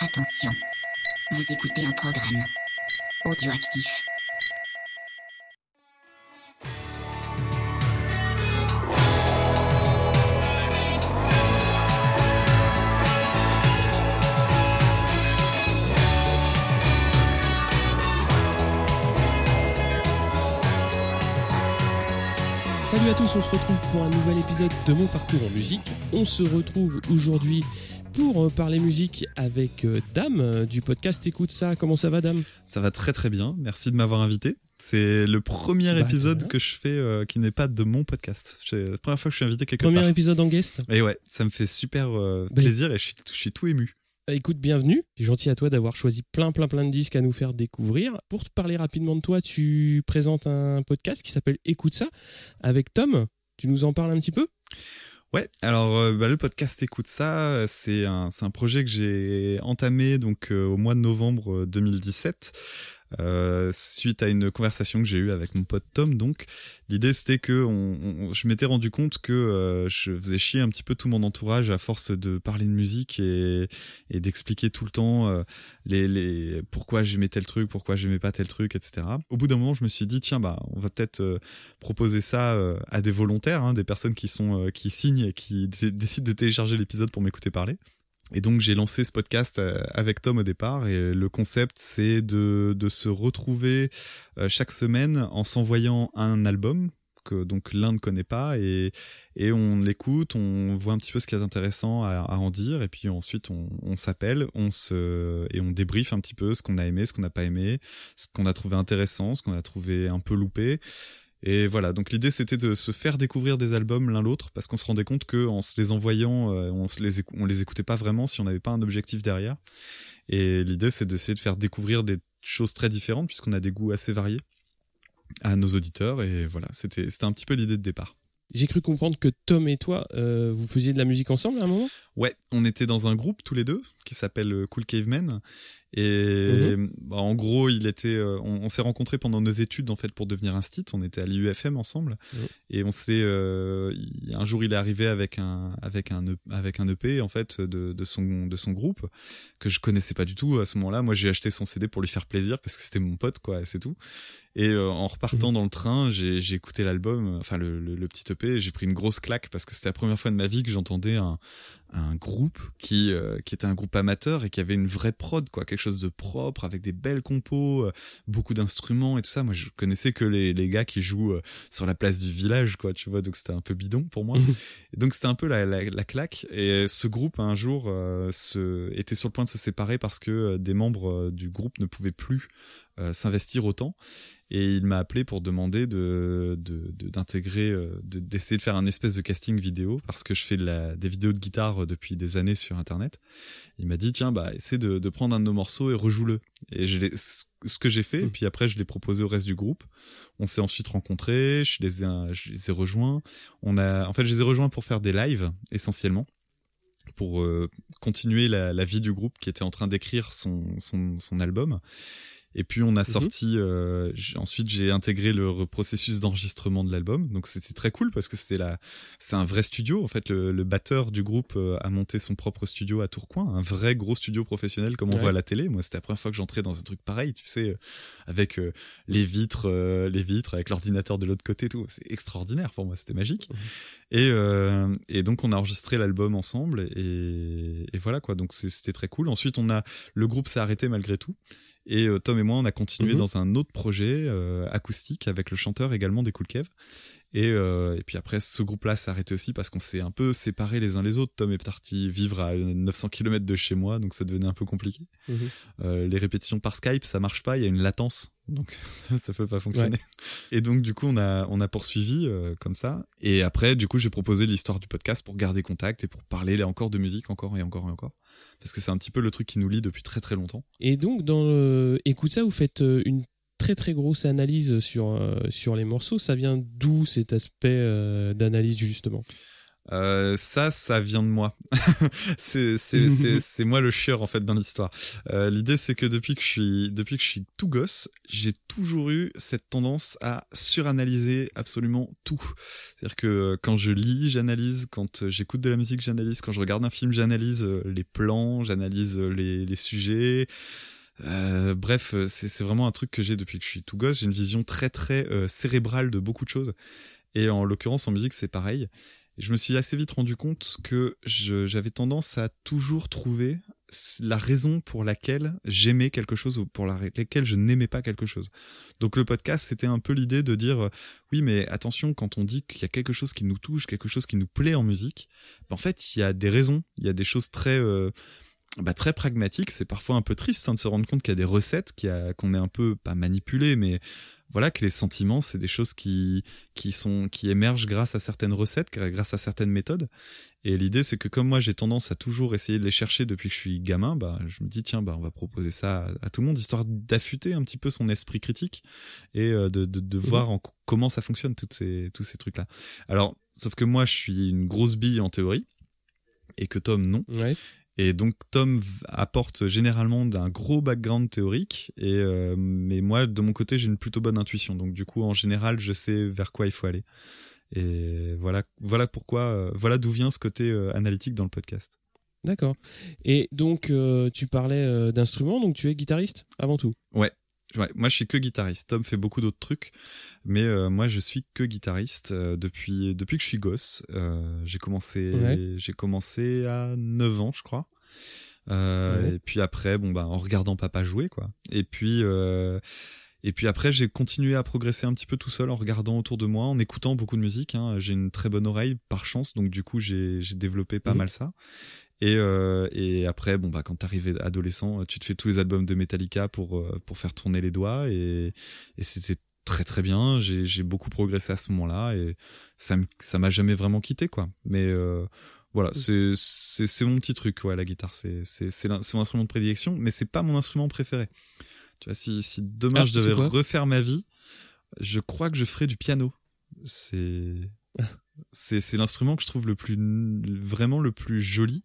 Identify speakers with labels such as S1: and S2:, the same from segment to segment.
S1: Attention, vous écoutez un programme audioactif.
S2: Salut à tous, on se retrouve pour un nouvel épisode de mon parcours en musique. On se retrouve aujourd'hui pour euh, parler musique avec euh, Dame euh, du podcast Écoute ça. Comment ça va Dame?
S3: Ça va très très bien. Merci de m'avoir invité. C'est le premier
S2: Bah,
S3: épisode que je fais euh, qui n'est pas de mon podcast. C'est la première fois que je suis invité quelque
S2: Premier
S3: part.
S2: épisode en guest?
S3: Et ouais, ça me fait super euh,
S2: Bah,
S3: plaisir et je suis, je suis tout ému.
S2: Bah, écoute, bienvenue. C'est gentil à toi d'avoir choisi plein plein plein de disques à nous faire découvrir. Pour te parler rapidement de toi, tu présentes un podcast qui s'appelle Écoute ça avec Tom. Tu nous en parles un petit peu?
S3: Ouais, alors euh, bah, le podcast Écoute ça, euh, c'est un, un projet que j'ai entamé donc euh, au mois de novembre euh, 2017. Euh, suite à une conversation que j'ai eue avec mon pote Tom, donc l'idée c'était que je m'étais rendu compte que euh, je faisais chier un petit peu tout mon entourage à force de parler de musique et, d'expliquer tout le temps euh, les, les pourquoi j'aimais tel truc, pourquoi j'aimais pas tel truc, etc. Au bout d'un moment, je me suis dit tiens bah on va peut-être proposer ça à des volontaires, hein, des personnes qui sont qui signent et qui dé- décident de télécharger l'épisode pour m'écouter parler. Et donc j'ai lancé ce podcast euh, avec Tom au départ. Et le concept c'est de, de se retrouver euh, chaque semaine en s'envoyant un album que donc l'un ne connaît pas. Et, et on l'écoute, on voit un petit peu ce qu'il y a d'intéressant à, à en dire. Et puis ensuite on, on s'appelle, on se et on débriefe un petit peu ce qu'on a aimé, ce qu'on n'a pas aimé, ce qu'on a trouvé intéressant, ce qu'on a trouvé un peu loupé. Et voilà, donc l'idée c'était de se faire découvrir des albums l'un l'autre parce qu'on se rendait compte que en se les envoyant, euh, on se les on les écoutait pas vraiment si on n'avait pas un objectif derrière. Et l'idée c'est d'essayer de faire découvrir des choses très différentes puisqu'on a des goûts assez variés à nos auditeurs et voilà, c'était c'était un petit peu l'idée de départ.
S2: J'ai cru comprendre que Tom et toi, euh, vous faisiez de la musique ensemble à un moment?
S3: Ouais, on était dans un groupe tous les deux qui s'appelle euh, Cool Cavemen et bah, en gros, il était euh, on, on s'est rencontrés pendant nos études en fait pour devenir un stit, on était à l'IUFM ensemble
S2: Mhm.
S3: et on s'est euh, un jour il est arrivé avec un avec un E- avec un EP en fait de, de son de son groupe que je connaissais pas du tout à ce moment-là. Moi, j'ai acheté son CD pour lui faire plaisir parce que c'était mon pote quoi, c'est tout. Et euh, en repartant dans le train, j'ai écouté l'album, enfin le, le, le petit EP, j'ai pris une grosse claque parce que c'était la première fois de ma vie que j'entendais un, un groupe qui euh, qui était un groupe amateur et qui avait une vraie prod quoi, quelque chose de propre avec des belles compos, euh, beaucoup d'instruments et tout ça. Moi, je connaissais que les, les gars qui jouent euh, sur la place du village quoi, tu vois, donc c'était un peu bidon pour moi. et donc c'était un peu la, la, la claque. Et ce groupe un jour euh, se, était sur le point de se séparer parce que euh, des membres du groupe ne pouvaient plus euh, s'investir autant. Et il m'a appelé pour demander de d'intégrer euh, de, d'essayer de faire un espèce de casting vidéo parce que je fais de la, des vidéos de guitare euh, depuis des années sur internet. Il m'a dit tiens bah essaie de, de prendre un de nos morceaux et rejoue-le. Et je ce ce que j'ai fait et puis après je l'ai proposé au reste du groupe. On s'est ensuite rencontrés je les ai je les ai rejoints. On a en fait je les ai rejoints pour faire des lives essentiellement pour euh, continuer la, la vie du groupe qui était en train d'écrire son, son, son album. Et puis on a sorti. euh, ensuite, j'ai intégré le processus d'enregistrement de l'album. Donc c'était très cool parce que c'était la, c'est un vrai studio. En fait, le, le batteur du groupe euh, a monté son propre studio à Tourcoing, un vrai gros studio professionnel comme on
S2: Ouais.
S3: voit à la télé. Moi, c'était la première fois que j'entrais dans un truc pareil, tu sais, euh, avec euh, les vitres, euh, les vitres, avec l'ordinateur de l'autre côté, tout. C'est extraordinaire pour moi. C'était magique. Et, et donc on a enregistré l'album ensemble et, et voilà quoi. Donc c'était très cool. Ensuite on a le groupe s'est arrêté malgré tout et euh, Tom et moi on a continué
S2: Mhm.
S3: dans un autre projet euh, acoustique avec le chanteur également des Cool Kev. Et, euh, et puis après ce groupe-là s'est arrêté aussi parce qu'on s'est un peu séparés les uns les autres. Tom est parti vivre à 900 km de chez moi donc ça devenait un peu compliqué.
S2: Mhm.
S3: Euh, les répétitions par Skype ça marche pas, il y a une latence donc ça ça peut pas fonctionner. Et donc du coup on a on a poursuivi euh, comme ça et après du coup j'ai proposé l'histoire du podcast pour garder contact et pour parler là encore de musique encore et encore et encore parce que c'est un petit peu le truc qui nous lie depuis très très longtemps.
S2: Et donc, dans. Écoute ça, vous faites une très très grosse analyse sur, euh, sur les morceaux. Ça vient d'où cet aspect euh, d'analyse, justement?
S3: Euh, ça, ça vient de moi. c'est moi le chieur en fait dans l'histoire. Euh, L'idée c'est que depuis que je suis depuis que je suis tout gosse, j'ai toujours eu cette tendance à suranalyser absolument tout. C'est-à-dire que quand je lis, j'analyse, quand j'écoute de la musique, j'analyse, quand je regarde un film, j'analyse les plans, j'analyse les les sujets. Euh, bref, c'est vraiment un truc que j'ai depuis que je suis tout gosse. J'ai une vision très très euh, cérébrale de beaucoup de choses. Et en l'occurrence en musique, c'est pareil je me suis assez vite rendu compte que j'avais tendance à toujours trouver la raison pour laquelle j'aimais quelque chose ou pour laquelle je n'aimais pas quelque chose. Donc le podcast, c'était un peu l'idée de dire euh, oui, mais attention, quand on dit qu'il y a quelque chose qui nous touche, quelque chose qui nous plaît en musique, ben, en fait, il y a des raisons, il y a des choses très euh, bah, très pragmatiques. C'est parfois un peu triste hein, de se rendre compte qu'il y a des recettes qu'on est un peu pas manipulé, mais voilà que les sentiments c'est des choses qui qui sont qui émergent grâce à certaines recettes grâce à certaines méthodes et l'idée c'est que comme moi j'ai tendance à toujours essayer de les chercher depuis que je suis gamin bah je me dis tiens bah on va proposer ça à, tout le monde histoire d'affûter un petit peu son esprit critique et euh, de de, de mhm. voir en, comment ça fonctionne toutes ces tous ces trucs là alors sauf que moi je suis une grosse bille en théorie et que Tom non. Ouais. Et donc Tom apporte généralement d'un gros background théorique, et euh, mais moi de mon côté j'ai une plutôt bonne intuition. Donc du coup en général je sais vers quoi il faut aller. Et voilà, voilà pourquoi, euh, voilà d'où vient ce côté euh, analytique dans le podcast.
S2: D'accord. Et donc tu parlais d'instruments, donc tu es guitariste avant tout.
S3: Ouais, Ouais, moi je suis que guitariste. Tom fait beaucoup d'autres trucs, mais euh, moi je suis que guitariste euh, depuis depuis que je suis gosse. Euh, j'ai commencé j'ai commencé à 9 ans, je crois. Et puis après, bon bah en regardant papa jouer quoi. Et puis et puis après j'ai continué à progresser un petit peu tout seul en regardant autour de moi, en écoutant beaucoup de musique. Hein. J'ai une très bonne oreille par chance, donc du coup j'ai j'ai développé pas mal ça. Et, euh, et après, bon bah quand t'arrives adolescent, tu te fais tous les albums de Metallica pour euh, pour faire tourner les doigts et, et c'était très très bien. J'ai j'ai beaucoup progressé à ce moment-là et ça ça m'a jamais vraiment quitté quoi. Mais euh, voilà, c'est c'est c'est mon petit truc ouais la guitare. C'est c'est c'est mon instrument de prédilection, mais c'est pas mon instrument préféré. Tu vois si si demain ah, je devais refaire ma vie, je crois que je ferais du piano. C'est c'est l'instrument que je trouve le plus vraiment le plus joli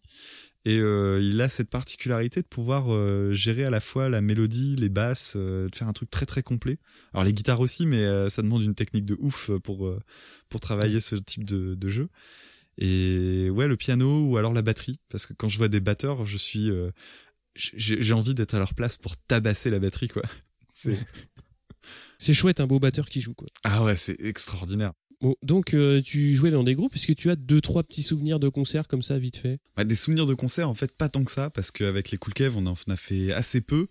S3: et euh, il a cette particularité de pouvoir euh, gérer à la fois la mélodie, les basses, euh, de faire un truc très très complet. Alors les guitares aussi, mais ça demande une technique de ouf pour pour travailler ce type de, de jeu. Et ouais, le piano ou alors la batterie, parce que quand je vois des batteurs, je suis j'ai envie d'être à leur place pour tabasser la batterie quoi. C'est
S2: c'est chouette un beau batteur qui joue quoi.
S3: Ah ouais, c'est extraordinaire
S2: donc euh, tu jouais dans des groupes. Est-ce que tu as deux trois petits souvenirs de concerts comme ça vite fait?
S3: Bah, Des souvenirs de concerts en fait pas tant que ça parce qu'avec les Cool Kev on en a fait assez peu.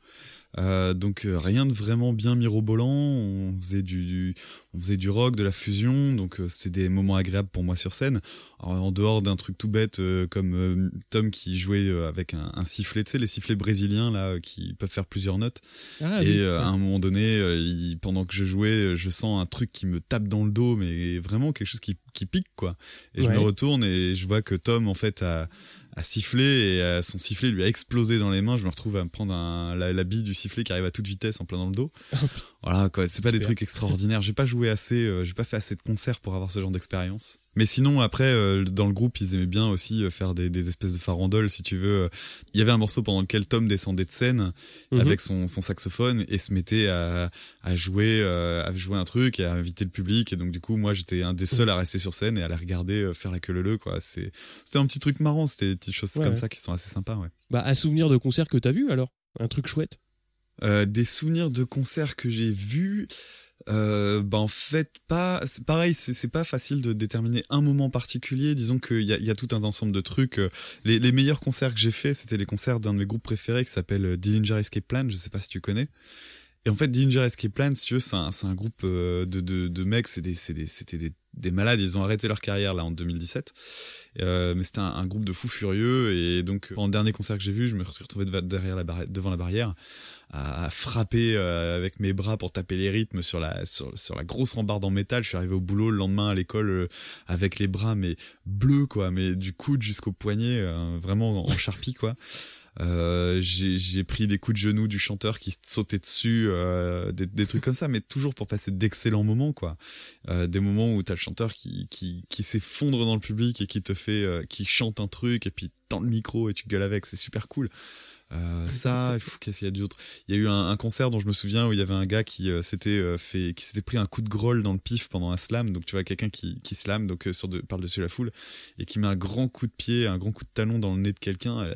S3: Euh, donc euh, rien de vraiment bien mirobolant. On faisait du, on faisait du rock, de la fusion. Donc euh, c'était des moments agréables pour moi sur scène. en dehors d'un truc tout bête comme Tom qui jouait avec un, un sifflet, tu sais les sifflets brésiliens là qui peuvent faire plusieurs notes. Ah et à un moment donné, pendant que je jouais, je sens un truc qui me tape dans le dos, mais vraiment quelque chose qui, qui pique quoi. Et je me retourne et je vois que Tom en fait a a sifflé et euh, son sifflet lui a explosé dans les mains. Je me retrouve à me prendre un, la, la, bille du sifflet qui arrive à toute vitesse en plein dans le dos. voilà quoi, c'est pas des trucs extraordinaires. J'ai pas joué assez, euh, j'ai pas fait assez de concerts pour avoir ce genre d'expérience. Mais sinon, après, euh, dans le groupe, ils aimaient bien aussi euh, faire des, des, espèces de farandoles, si tu veux. Il y avait un morceau pendant lequel Tom descendait de scène mhm. avec son, son, saxophone et se mettait à, à jouer, à jouer un truc et à inviter le public. Et donc, du coup, moi, j'étais un des seuls à rester sur scène et à la regarder faire la queue leu, quoi. C'était un petit truc marrant. C'était des petites choses comme ça qui sont assez sympas, ouais.
S2: Bah, un souvenir de concert que t'as vu alors? Un truc chouette?
S3: Euh, Des souvenirs de concerts que j'ai vus euh, bah en fait pas pareil c'est pas facile de déterminer un moment particulier. Disons qu'il y a, y a tout un ensemble de trucs. Euh, les, les meilleurs concerts que j'ai fait c'était les concerts d'un de mes groupes préférés qui s'appelle euh, Dillinger Escape Plan. Je sais pas si tu connais. Et en fait Dillinger Escape Plan si tu veux c'est un, groupe de, de, de mecs. C'est des c'était des, des malades. Ils ont arrêté leur carrière là en 2017 euh, mais c'était un, un, groupe de fous furieux. Et donc en dernier concert que j'ai vu je me suis retrouvé derrière la devant la barrière à, frapper euh, avec mes bras pour taper les rythmes sur la sur, sur, la grosse rambarde en métal. Je suis arrivé au boulot le lendemain à l'école euh, avec les bras mais bleus quoi, mais du coude jusqu'au poignet, euh, vraiment en charpie quoi. Euh, j'ai pris des coups de genoux du chanteur qui sautait dessus, euh, des, des, trucs comme ça, mais toujours pour passer d'excellents moments, quoi. Euh, des moments où t'as le chanteur qui, qui, qui s'effondre dans le public et qui te fait, qui chante un truc et puis tend le micro et tu gueules avec, c'est super cool. Euh, ça, qu'est-ce qu'il y a d'autre? Il y a eu un, un, concert dont je me souviens où il y avait un gars qui euh, s'était euh, fait, qui s'était pris un coup de grolle dans le pif pendant un slam. Donc tu vois quelqu'un qui, qui slam donc sur de, par dessus la foule et qui met un grand coup de pied, un grand coup de talon dans le nez de quelqu'un.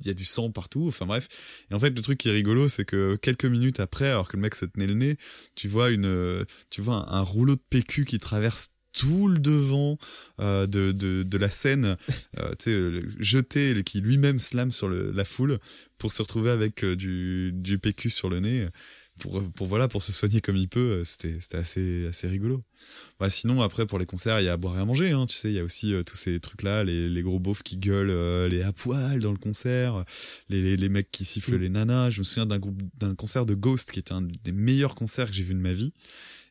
S3: il y a du sang partout, enfin bref. Et en fait, le truc qui est rigolo, c'est que quelques minutes après, alors que le mec se tenait le nez, tu vois une, tu vois un rouleau de PQ qui traverse tout le devant euh, de, de, de, la scène, euh, euh, jeté, qui lui-même slam sur le, la foule pour se retrouver avec euh, du, du PQ sur le nez. Pour, pour voilà pour se soigner comme il peut c'était c'était assez assez rigolo bah, sinon après pour les concerts il y a à boire et à manger hein, tu sais il y a aussi tous ces trucs là les, les gros beaufs qui gueulent les à poil dans le concert les, les, les mecs qui sifflent mm. les nanas je me souviens d'un groupe d'un concert de Ghost qui était un des meilleurs concerts que j'ai vu de ma vie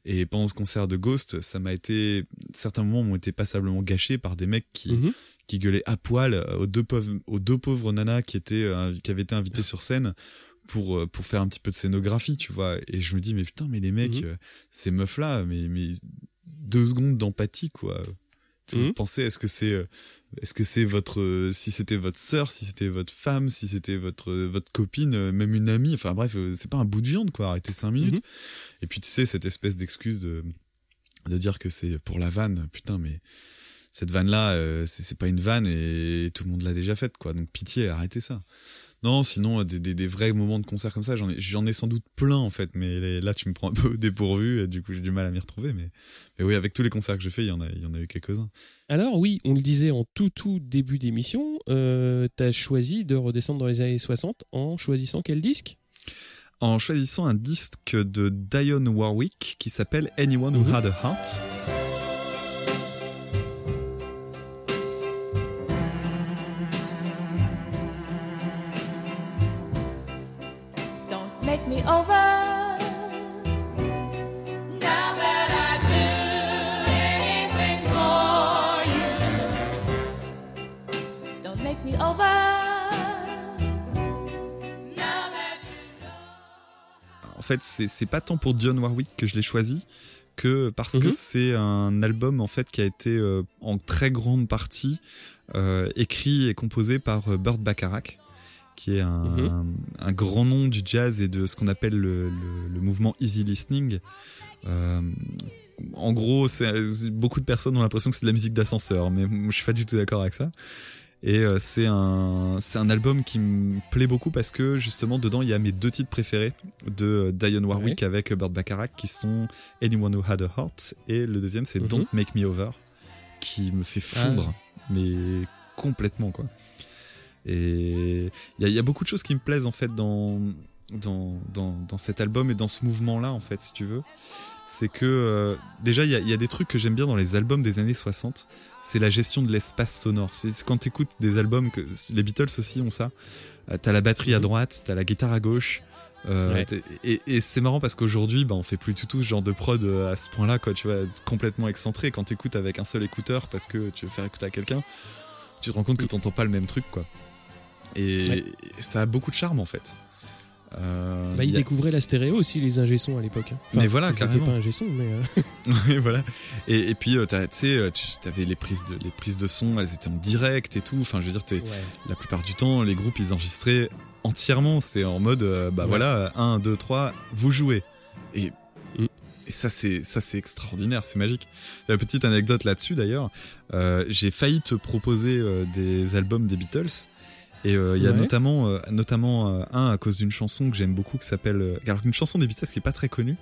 S3: et pendant ce concert de Ghost, ça m'a été, certains moments m'ont été passablement gâchés par des mecs qui, mhm. qui gueulaient à poil aux deux pauvres, aux deux pauvres nanas qui étaient, euh, qui avaient été invités sur scène pour, euh, pour faire un petit peu de scénographie, tu vois. Et je me dis, mais putain, mais les mecs, mhm. euh, ces meufs-là, mais, mais deux secondes d'empathie, quoi. Vous mhm. pensez, est-ce que c'est, est-ce que c'est votre, si c'était votre sœur, si c'était votre femme, si c'était votre, votre copine, même une amie, enfin bref, c'est pas un bout de viande, quoi. Arrêtez cinq minutes. Et puis tu sais, cette espèce d'excuse de, de dire que c'est pour la vanne, putain, mais cette vanne-là, euh, c'est pas une vanne et tout le monde l'a déjà faite, quoi. Donc pitié, arrêtez ça. Non, sinon, des, des, des, vrais moments de concert comme ça, j'en ai, ai sans doute plein, en fait, mais là, tu me prends un peu dépourvu, et du coup, j'ai du mal à m'y retrouver, mais, mais oui, avec tous les concerts que j'ai fait, il y en a, il y en a eu quelques-uns.
S2: Alors, oui, on le disait en tout, tout début d'émission, euh, t'as choisi de redescendre dans les années 60 en choisissant quel disque?
S3: En choisissant un disque de Dionne Warwick qui s'appelle Anyone Who Had a Heart. Don't make me over. Fait, c'est pas tant pour Dionne Warwick que je l'ai choisi que parce que mhm. c'est un album en fait qui a été euh, en très grande partie euh, écrit et composé par euh, Burt Bacharach qui est mhm. un, un, grand nom du jazz et de ce qu'on appelle le, le, mouvement easy listening. en gros, beaucoup de personnes ont l'impression que c'est de la musique d'ascenseur, mais je suis pas du tout d'accord avec ça. Et euh, c'est un c'est un album qui me plaît beaucoup parce que justement dedans il y a mes deux titres préférés de euh, Dionne Warwick avec Burt Bacharach qui sont Anyone Who Had a Heart et le deuxième c'est mhm. Don't Make Me Over qui me fait fondre ah. mais complètement quoi. Et il y a, y a, beaucoup de choses qui me plaisent en fait dans dans, dans, dans cet album et dans ce mouvement là en fait si tu veux c'est que euh, déjà il y a, y a, des trucs que j'aime bien dans les albums des années 60 c'est la gestion de l'espace sonore. C'est quand tu écoutes des albums que les Beatles aussi ont ça. Euh, t'as la batterie à mhm. droite t'as la guitare à gauche euh, et, et c'est marrant parce qu'aujourd'hui bah on fait plus du tout ce genre de prod à ce point là quoi tu vois complètement excentré. Quand t'écoutes avec un seul écouteur parce que tu veux faire écouter à quelqu'un tu te rends compte que t'entends pas le même truc quoi. Et ça a beaucoup de charme en fait
S2: euh, bah, il découvrait la stéréo aussi, les ingé à l'époque.
S3: Mais voilà, carrément.
S2: pas mais.
S3: Euh... voilà. Et, et puis, euh, tu sais, euh, tu avais les prises, de, les prises de son, elles étaient en direct et tout. Enfin, je veux dire, es, la plupart du temps, les groupes, ils enregistraient entièrement. C'est en mode, bah voilà, 1, 2, 3, vous jouez. Et. Mm. Et ça c'est ça c'est extraordinaire, c'est magique. Petite anecdote là-dessus d'ailleurs. j'ai failli te proposer des albums des Beatles et euh, il y a notamment, euh, notamment euh, un à cause d'une chanson que j'aime beaucoup qui s'appelle, alors une chanson des Beatles qui est pas très connue,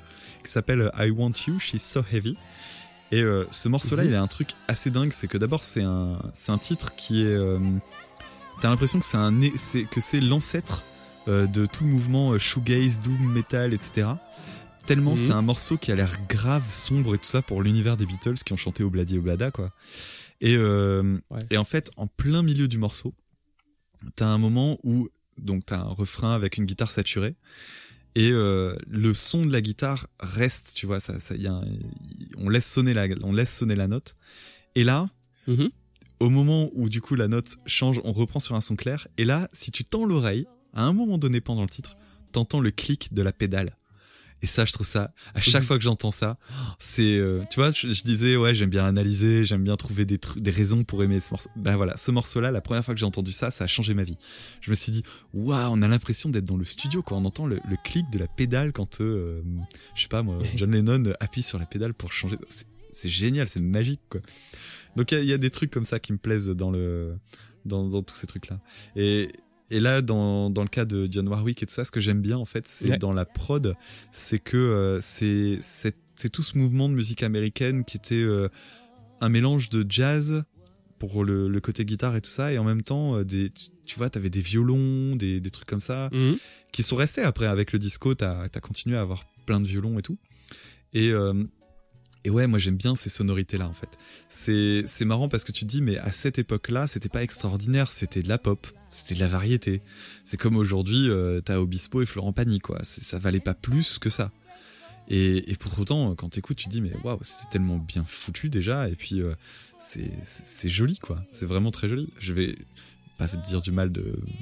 S3: qui s'appelle I Want You, She's So Heavy. Et ce morceau-là, mhm. il a un truc assez dingue, c'est que d'abord c'est un, c'est un titre qui est, t'as l'impression que c'est un, c'est que c'est l'ancêtre de tout le mouvement shoegaze, doom metal, etc. Tellement mhm. c'est un morceau qui a l'air grave, sombre et tout ça pour l'univers des Beatles qui ont chanté Obladi Oblada quoi. Et, et en fait, en plein milieu du morceau, t'as un moment où donc t'as un refrain avec une guitare saturée et euh, le son de la guitare reste, tu vois, ça, ça y a on laisse sonner la, on laisse sonner la note. Et là, mm-hmm. au moment où du coup la note change, on reprend sur un son clair. Et là, si tu tends l'oreille, à un moment donné pendant le titre, t'entends le clic de la pédale. Et ça, je trouve ça, à chaque
S2: Mhm.
S3: fois que j'entends ça, c'est, euh, tu vois, je, je disais, ouais, j'aime bien analyser, j'aime bien trouver des des raisons pour aimer ce morceau. Ben voilà, ce morceau-là, la première fois que j'ai entendu ça, ça a changé ma vie. Je me suis dit, waouh, on a l'impression d'être dans le studio quand on entend le, le clic de la pédale quand, euh, je sais pas moi, John Lennon appuie sur la pédale pour changer. C'est- génial, c'est magique, quoi. Donc il y y, a des trucs comme ça qui me plaisent dans le, dans, dans tous ces trucs-là. Et, et là, dans, dans le cas de Dionne Warwick et tout ça, ce que j'aime bien, en fait, c'est
S2: Ouais.
S3: dans la prod, c'est que euh, c'est c'est tout ce mouvement de musique américaine qui était euh, un mélange de jazz pour le, le côté guitare et tout ça, et en même temps, euh, des, tu, tu vois, t'avais des violons, des, des trucs comme ça,
S2: Mhm.
S3: qui sont restés après avec le disco, t'as as continué à avoir plein de violons et tout. Et, et ouais, moi j'aime bien ces sonorités-là en fait. C'est marrant parce que tu te dis, mais à cette époque-là, c'était pas extraordinaire, c'était de la pop, c'était de la variété. C'est comme aujourd'hui, euh, t'as Obispo et Florent Pagny, quoi. Ça valait pas plus que ça. Et, et pour autant, quand t'écoutes, tu te dis, mais waouh, c'est tellement bien foutu déjà, et puis euh, c'est joli, quoi. C'est vraiment très joli. Je vais pas dire du mal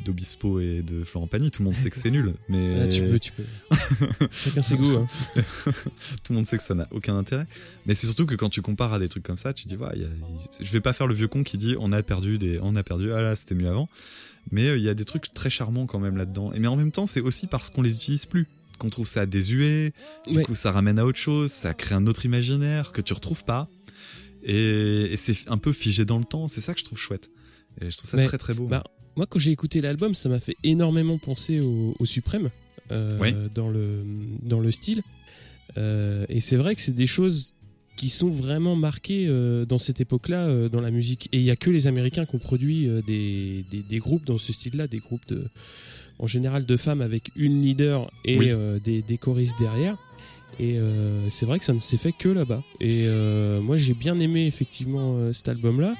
S3: d'Obispo et de Florent Pagny, tout le monde sait que c'est nul, mais
S2: Ah, tu peux, tu peux. Chacun ses goûts. Hein.
S3: tout le monde sait que ça n'a aucun intérêt. Mais c'est surtout que quand tu compares à des trucs comme ça, tu dis, ouais, y a- je vais pas faire le vieux con qui dit, on a perdu des, on a perdu, ah là, c'était mieux avant. Mais euh, il y a des trucs très charmants quand même là-dedans. Mais en même temps, c'est aussi parce qu'on les utilise plus, qu'on trouve ça désuet. Du
S2: Ouais.
S3: coup, ça ramène à autre chose, ça crée un autre imaginaire que tu retrouves pas. Et, et c'est un peu figé dans le temps. C'est ça que je trouve chouette. Et je trouve ça
S2: Mais,
S3: très très beau.
S2: bah, Moi, quand j'ai écouté l'album, ça m'a fait énormément penser au, au Suprême euh,
S3: Oui.
S2: dans, le, dans le style. Euh, et c'est vrai que c'est des choses qui sont vraiment marquées euh, dans cette époque-là euh, dans la musique. Et il y a que les Américains qui ont produit euh, des, des, des groupes dans ce style-là, des groupes de, en général de femmes avec une leader et
S3: Oui.
S2: euh, des, des choristes derrière. Et euh, c'est vrai que ça ne s'est fait que là-bas. Et euh, moi, j'ai bien aimé effectivement euh, cet album-là.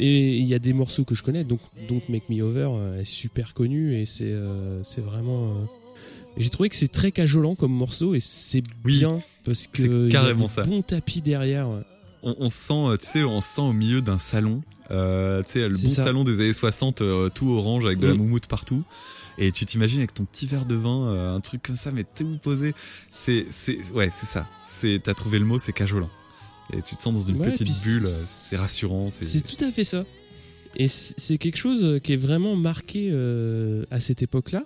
S2: Et il y a des morceaux que je connais, donc Don't Make Me Over euh, est super connu et c'est euh, vraiment. euh, J'ai trouvé que c'est très cajolant comme morceau et c'est
S3: Oui,
S2: bien parce que
S3: c'est
S2: il y a
S3: carrément ça.
S2: bons tapis derrière.
S3: on, on se sent, tu sais, on se sent au milieu d'un salon. Euh, tu sais, le bon
S2: ça.
S3: salon des années 60, euh, tout orange avec de la moumoute partout. Et tu t'imagines avec ton petit verre de vin, un truc comme ça, mais tout posé. C'est, c'est, ouais, c'est ça. C'est, t'as trouvé le mot, c'est cajolant. Et tu te sens dans une
S2: Ouais,
S3: petite bulle, c'est rassurant. C'est,
S2: tout à fait ça. Et c'est quelque chose qui est vraiment marqué euh, à cette époque-là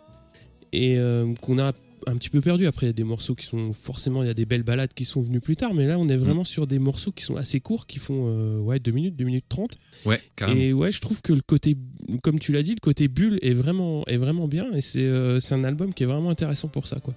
S2: et euh, qu'on a un petit peu perdu. Après, il y a des morceaux qui sont forcément, il y a des belles balades qui sont venues plus tard, mais là, on est vraiment sur des morceaux qui sont assez courts, qui font euh, ouais 2 minutes, 2 minutes 30.
S3: ouais, carrément.
S2: Et ouais, je trouve que le côté, comme tu l'as dit, le côté bulle est vraiment, est vraiment bien et c'est c'est un album qui est vraiment intéressant pour ça, quoi.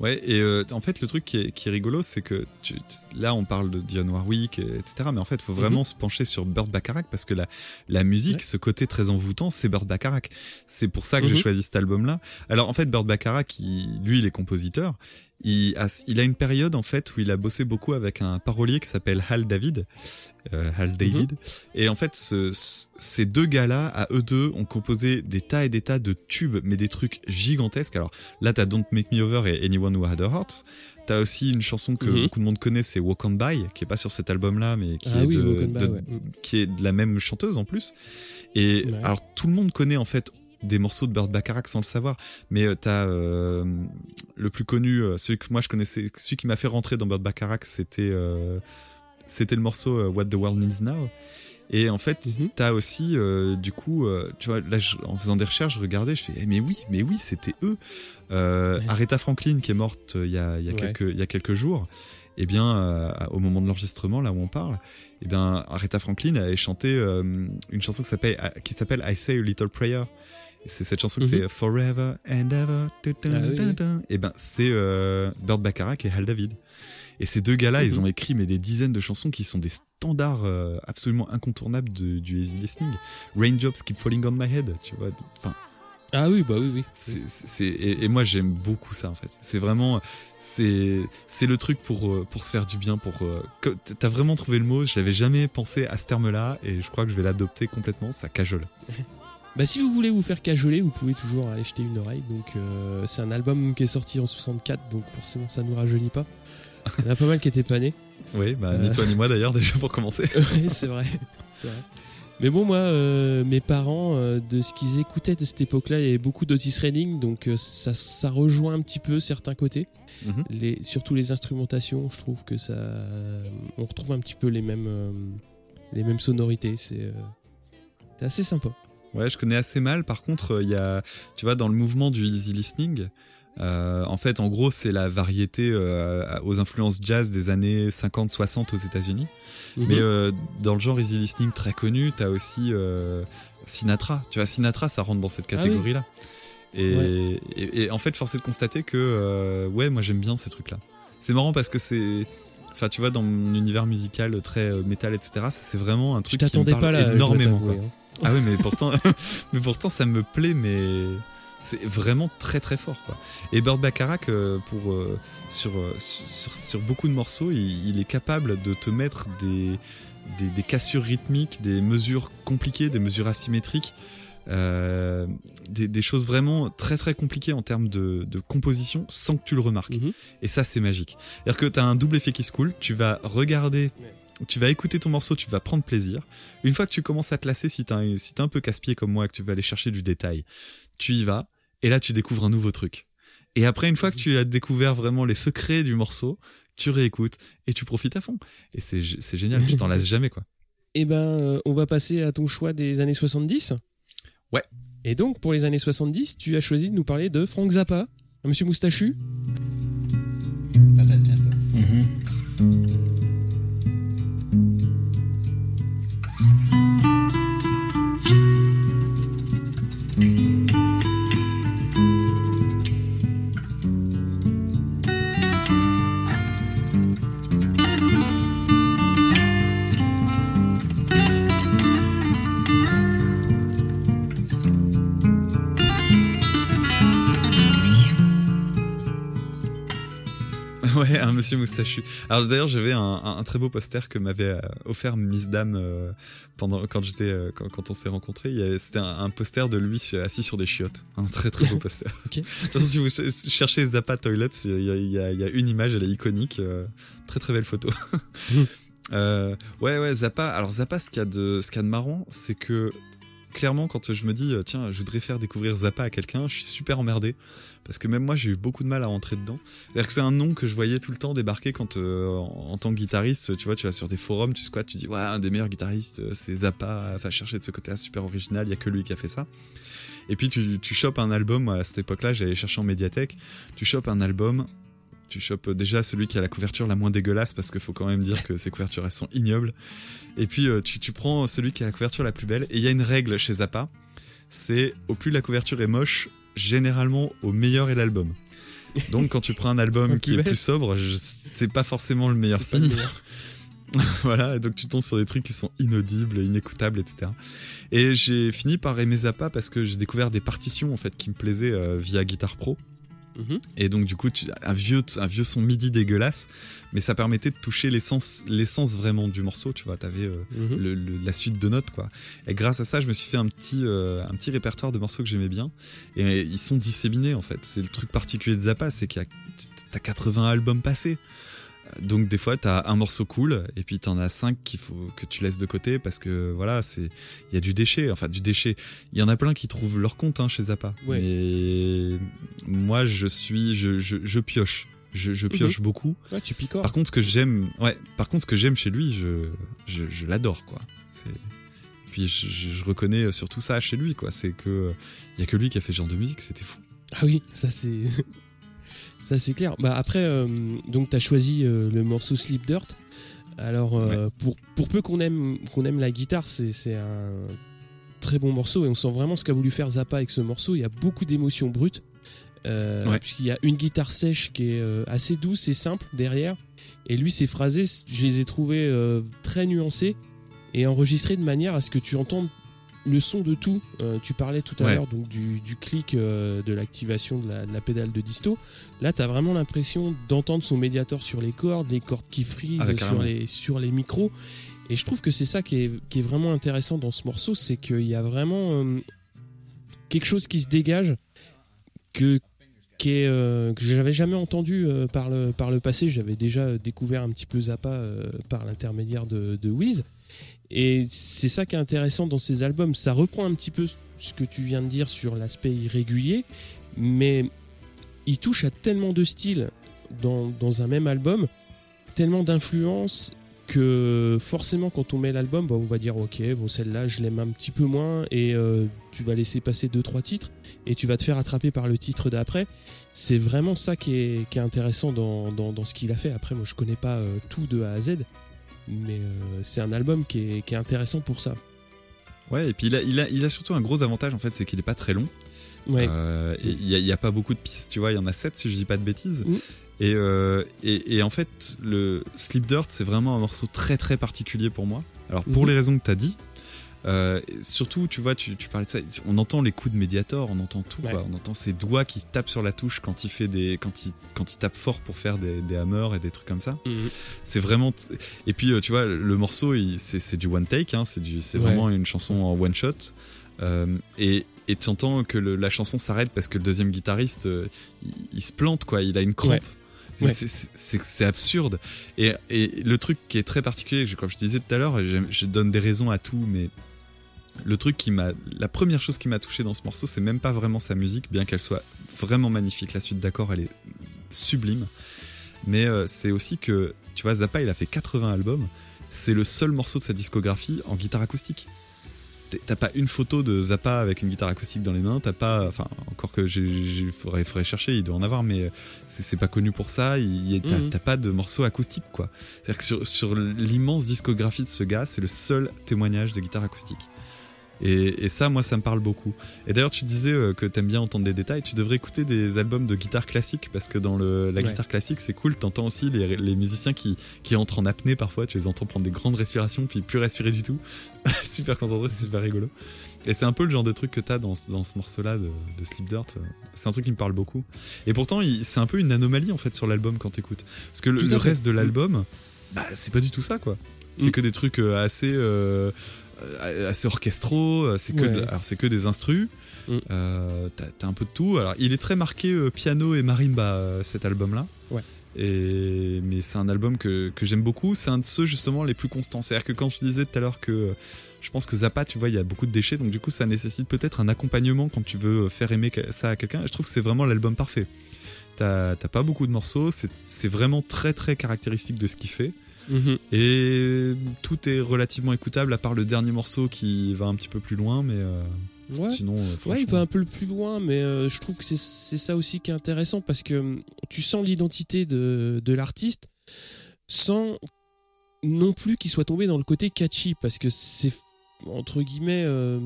S3: Ouais, et euh, en fait, le truc qui est, qui est rigolo, c'est que tu, là, on parle de Dionne Warwick, et- etc. Mais en fait, il faut vraiment se pencher sur Burt Bacharach parce que la, la musique,
S2: Ouais.
S3: ce côté très envoûtant, c'est Burt Bacharach. C'est pour ça que j'ai
S2: Mhm.
S3: choisi cet album-là. Alors, en fait, Burt Bacharach, il- lui, il est compositeur. Il a, il a une période, en fait, où il a bossé beaucoup avec un parolier qui s'appelle Hal David. Euh, Hal David. Et en fait, ce- ce- ces deux gars-là, à eux deux, ont composé des tas et des tas de tubes, mais des trucs gigantesques. Alors, Là, t'as Don't Make Me Over et Anyone Who Had a Heart. T'as aussi une chanson que
S2: Mhm.
S3: beaucoup de monde connaît, c'est Walk On By, qui est pas sur cet album-là, mais qui,
S2: Ah
S3: est
S2: oui,
S3: de,
S2: Walk On By,
S3: de-
S2: ouais.
S3: Qui est de la même chanteuse en plus. Et
S2: Ouais.
S3: alors, tout le monde connaît en fait des morceaux de Burt Bacharach sans le savoir, mais euh, t'as euh, le plus connu, euh, celui que moi je connaissais, celui qui m'a fait rentrer dans Burt Bacharach, c'était c'était le morceau What the World Needs Now. Et en fait,
S2: Mhm.
S3: t'as aussi, euh, du coup, euh, tu vois, là, je- en faisant des recherches, je regardais, je fais, eh, mais oui, mais oui, c'était eux. Euh,
S2: Ouais.
S3: Aretha Franklin, qui est morte il y a, il y a
S2: Ouais.
S3: quelques, il y a quelques jours, eh bien, au moment de l'enregistrement, là où on parle, eh bien, Aretha Franklin avait chanté une chanson qui s'appelle I Say a Little Prayer. Et c'est cette chanson qui
S2: Mhm.
S3: fait Forever and Ever.
S2: Ah oui,
S3: tu. Eh ben, c'est euh, Burt Bacharach et Hal David. Et ces deux gars-là, ils
S2: Mhm.
S3: ont écrit mais des dizaines de chansons qui sont des standards euh, absolument incontournables de- du easy listening. Raindrops keep falling on my head, tu vois. Enfin,
S2: Ah oui, bah oui, oui.
S3: c'est, et, et moi j'aime beaucoup ça en fait. C'est vraiment, c'est, c'est le truc pour euh, pour se faire du bien. Pour, euh, t'as vraiment trouvé le mot. J'avais jamais pensé à ce terme-là et je crois que je vais l'adopter complètement. Ça cajole.
S2: Bah si vous voulez vous faire cajoler, vous pouvez toujours aller jeter une oreille. Donc euh, c'est un album qui est sorti en 64, donc forcément ça nous rajeunit pas. Il y en a pas mal qui étaient pas nés.
S3: Oui, bah
S2: Euh.
S3: ni toi ni moi d'ailleurs déjà pour commencer.
S2: Oui, c'est vrai. Mais bon, moi, euh, mes parents, euh, de ce qu'ils écoutaient de cette époque-là, il y avait beaucoup d'Otis Redding, donc euh, ça, ça rejoint un petit peu certains côtés.
S3: Mhm.
S2: Les, surtout les instrumentations, je trouve que ça. On retrouve un petit peu les mêmes, les mêmes sonorités. C'est assez sympa.
S3: Ouais, je connais assez mal. Par contre, il y a, tu vois, dans le mouvement du easy listening, euh, en fait, en gros, c'est la variété euh, aux influences jazz des années 50-60 aux États-Unis.
S2: Mhm.
S3: Mais euh, dans le genre easy listening très connu, t'as aussi euh, Sinatra. Tu vois, Sinatra, ça rentre dans cette
S2: Ah oui.
S3: catégorie-là. Et,
S2: Ouais.
S3: et, et en fait, force est de constater que, euh, ouais, moi j'aime bien ces trucs-là. C'est marrant parce que c'est. Enfin, tu vois, dans mon univers musical très euh, métal, etc., c'est vraiment un
S2: je
S3: truc qui me
S2: t'attendais
S3: parle
S2: pas là. je
S3: énormément. quoi.
S2: hein.
S3: Ah oui, mais pourtant, mais pourtant, ça me plaît, mais c'est vraiment très très fort, quoi. Et Burt Bacharach, euh, pour euh, sur, euh, sur sur beaucoup de morceaux, il, il est capable de te mettre des, des des cassures rythmiques, des mesures compliquées, des mesures asymétriques. euh, des, des choses vraiment très très compliquées en termes de, de composition sans que tu le remarques.
S2: Mhm.
S3: Et ça, c'est magique. C'est-à-dire que tu as un double effet qui se coule, tu vas regarder, tu vas écouter ton morceau, tu vas prendre plaisir. Une fois que tu commences à te lasser, si t'es un, si un peu casse-pied comme moi, que tu vas aller chercher du détail, tu y vas, et là tu découvres un nouveau truc. Et après, une fois que tu as découvert vraiment les secrets du morceau, tu réécoutes et tu profites à fond. Et c'est génial, tu t'en lasses jamais, quoi.
S2: Eh ben, euh, on va passer à ton choix des années 70.
S3: Ouais.
S2: Et donc, pour les années 70, tu as choisi de nous parler de Frank Zappa, un monsieur moustachu.
S4: Pas
S3: monsieur moustachu. Alors d'ailleurs, j'avais un, un- un très beau poster que m'avait euh, offert Miss Dame euh, pendant quand j'étais euh, quand, quand on s'est rencontrés. C'était un, un poster de lui assis sur des chiottes. Un très très beau poster. De toute façon, si vous ch- cherchez Zappa Toilets, il y a, y y une image, elle est iconique. euh, très très belle photo. Ouais ouais Zappa. Alors Zappa, ce qu'il y a de ce qu'il y a de marrant, c'est que clairement, quand je me dis, euh, tiens, je voudrais faire découvrir Zappa à quelqu'un, je suis super emmerdé. Parce que même moi, j'ai eu beaucoup de mal à rentrer dedans. C'est-à-dire que c'est un nom que je voyais tout le temps débarquer quand, euh, en, tant que guitariste, tu vois, tu vas sur des forums, tu squattes, tu dis, ouais, un des meilleurs guitaristes, euh, c'est Zappa. Enfin, chercher de ce côté-là super original, il y a que lui qui a fait ça. Et puis, tu, tu chopes un album, à cette époque-là, j'allais chercher en médiathèque, tu chopes un album, tu chopes déjà celui qui a la couverture la moins dégueulasse, parce qu'il faut quand même dire que ces couvertures, elles sont ignobles. Et puis, euh, tu, tu prends celui qui a la couverture la plus belle, et il y a une règle chez Zappa, c'est au plus la couverture est moche, généralement au meilleur est l'album. Donc quand tu prends un album qui est plus sobre, c'est pas forcément le meilleur signe. voilà, et donc tu tombes sur des trucs qui sont inaudibles, inécoutables, etc. Et j'ai fini par aimer Zappa parce que j'ai découvert des partitions en fait qui me plaisaient euh, via Guitar Pro. Et donc du coup, tu, un vieux, un vieux son midi dégueulasse, mais ça permettait de toucher l'essence, l'essence vraiment du morceau. Tu vois, t'avais euh,
S2: Mhm.
S3: le- le- la suite de notes quoi. Et grâce à ça, je me suis fait un petit, euh, un petit répertoire de morceaux que j'aimais bien. Et ils sont disséminés en fait. C'est le truc particulier de Zappa, c'est qu'il y a t'as 80 albums passés. Donc des fois t'as un morceau cool et puis t'en as cinq qu'il faut que tu laisses de côté parce que voilà c'est il y a du déchet enfin du déchet il y en a plein qui trouvent leur compte hein, chez Zappa
S2: Ouais.
S3: mais moi je suis je, je, je pioche je, je pioche beaucoup
S2: Ouais, tu picores.
S3: par contre, ce que j'aime, ouais. Par contre, ce que j'aime chez lui, je, je, je l'adore, quoi. C'est. Puis je, je- je reconnais surtout ça chez lui, quoi. C'est que il y a que lui qui a fait ce genre de musique, c'était fou.
S2: Ah oui, ça c'est. ça c'est clair. Bah après, euh, donc t'as choisi euh, le morceau Sleep Dirt. Alors, euh, pour, pour peu qu'on aime, qu'on aime la guitare, c'est c'est un très bon morceau et on sent vraiment ce qu'a voulu faire Zappa avec ce morceau. Il y a beaucoup d'émotions brutes.
S3: Ouais.
S2: Puisqu'il y a une guitare sèche qui est assez douce et simple derrière. Et lui, ses phrasés, je les ai trouvés euh, très nuancés et enregistrés de manière à ce que tu entendes le son de tout. Euh, tu parlais tout à
S3: Ouais.
S2: l'heure donc du, du clic euh, de l'activation de la, de la pédale de disto. Là, tu as vraiment l'impression d'entendre son médiator sur les cordes, les cordes qui frisent
S3: Ah,
S2: sur, les, sur les micros. Et je trouve que c'est ça qui est, qui est vraiment intéressant dans ce morceau, c'est qu'il y a vraiment euh, quelque chose qui se dégage que qui est, euh, que j'avais jamais entendu euh, par, le, par le passé. J'avais déjà découvert un petit peu Zappa euh, par l'intermédiaire de, de Wiz. Et c'est ça qui est intéressant dans ces albums. Ça reprend un petit peu ce que tu viens de dire sur l'aspect irrégulier, mais il touche à tellement de styles dans, un même album, tellement d'influences que forcément quand on met l'album, bah, on va dire ok, bon celle-là je l'aime un petit peu moins et euh, tu vas laisser passer deux trois titres et tu vas te faire attraper par le titre d'après. C'est vraiment ça qui est, intéressant dans ce qu'il a fait. Après moi je connais pas euh, tout de A à Z, mais euh, c'est un album qui est, qui est intéressant pour ça.
S3: Ouais, et puis il a, il a, il a surtout un gros avantage en fait, c'est qu'il est pas très long.
S2: Ouais.
S3: Euh, et il y, a- pas beaucoup de pistes, tu vois, il y en a 7 si je dis pas de bêtises.
S2: Mm.
S3: Et, euh, et, et en fait, le Sleep Dirt, c'est vraiment un morceau très très particulier pour moi. Alors pour
S2: Mhm.
S3: les raisons que tu as dit, euh, surtout, tu vois, tu, tu parlais de ça, on entend les coups de Mediator, on entend tout,
S2: Ouais.
S3: quoi. on entend ses doigts qui tapent sur la touche quand il fait des, quand il, quand il tape fort pour faire des, des hammers et des trucs comme ça.
S2: Mhm.
S3: C'est vraiment, et puis euh, tu vois, le morceau, c'est c'est du one take, hein, c'est
S2: Ouais.
S3: vraiment une chanson en one shot. Euh, et et tu entends que le- la chanson s'arrête parce que le deuxième guitariste, euh, il, il se plante, quoi. Il a une crampe.
S2: Ouais.
S3: C'est-
S2: Ouais.
S3: Absurde. Et, et le truc qui est très particulier, comme je disais tout à l'heure, je, je donne des raisons à tout, mais le truc qui m'a, la première chose qui m'a touché dans ce morceau, c'est même pas vraiment sa musique, bien qu'elle soit vraiment magnifique. La suite d'accords, elle est sublime. Mais euh, c'est aussi que, tu vois, Zappa, il a fait 80 albums. C'est le seul morceau de sa discographie en guitare acoustique. T'as pas une photo de Zappa avec une guitare acoustique dans les mains, t'as pas, enfin, encore que j'ai- faudrait, faudrait chercher, il doit en avoir, mais c'est, pas connu pour ça, il, il- t'as,
S2: Mhm.
S3: t'as pas de morceau acoustique, quoi. C'est-à-dire que sur, sur l'immense discographie de ce gars, c'est le seul témoignage de guitare acoustique. Et, et ça, moi, ça me parle beaucoup. Et d'ailleurs, tu disais euh, que t'aimes bien entendre des détails. Tu devrais écouter des albums de guitare classique parce que dans le, la
S2: Ouais.
S3: guitare classique, c'est cool. T'entends aussi les, les musiciens qui, qui entrent en apnée parfois. Tu les entends prendre des grandes respirations puis plus respirer du tout. super concentré, c'est super rigolo. Et c'est un peu le genre de truc que t'as dans, dans ce morceau-là de, de Sleep Dirt. C'est un truc qui me parle beaucoup. Et pourtant, c'est un peu une anomalie en fait sur l'album quand t'écoutes. Parce que le, reste de l'album, bah, c'est pas du tout ça quoi. C'est
S2: Mm.
S3: que des trucs euh, assez euh, assez orchestraux. euh, C'est que
S2: Ouais.
S3: de- alors c'est que des instrus.
S2: Mm.
S3: Euh, T'as t'as un peu de tout. Alors il est très marqué euh, piano et marimba euh, cet album-là.
S2: Ouais.
S3: Et mais c'est un album que, que j'aime beaucoup. C'est un de ceux justement les plus constants. C'est-à-dire que quand je disais tout à l'heure que euh, je pense que Zappa, tu vois, il y a beaucoup de déchets, donc du coup ça nécessite peut-être un accompagnement quand tu veux faire aimer ça à quelqu'un. Je trouve que c'est vraiment l'album parfait. T'as t'as pas beaucoup de morceaux, c'est c'est vraiment très très caractéristique de ce qu'il fait.
S2: Mhm.
S3: Et tout est relativement écoutable, à part le dernier morceau qui va un petit peu plus loin, mais euh,
S2: Ouais.
S3: sinon, euh,
S2: Ouais, il va un peu le plus loin, mais euh, je trouve que c'est ça aussi qui est intéressant parce que hum, tu sens l'identité de, de l'artiste sans non plus qu'il soit tombé dans le côté catchy parce que c'est entre guillemets euh,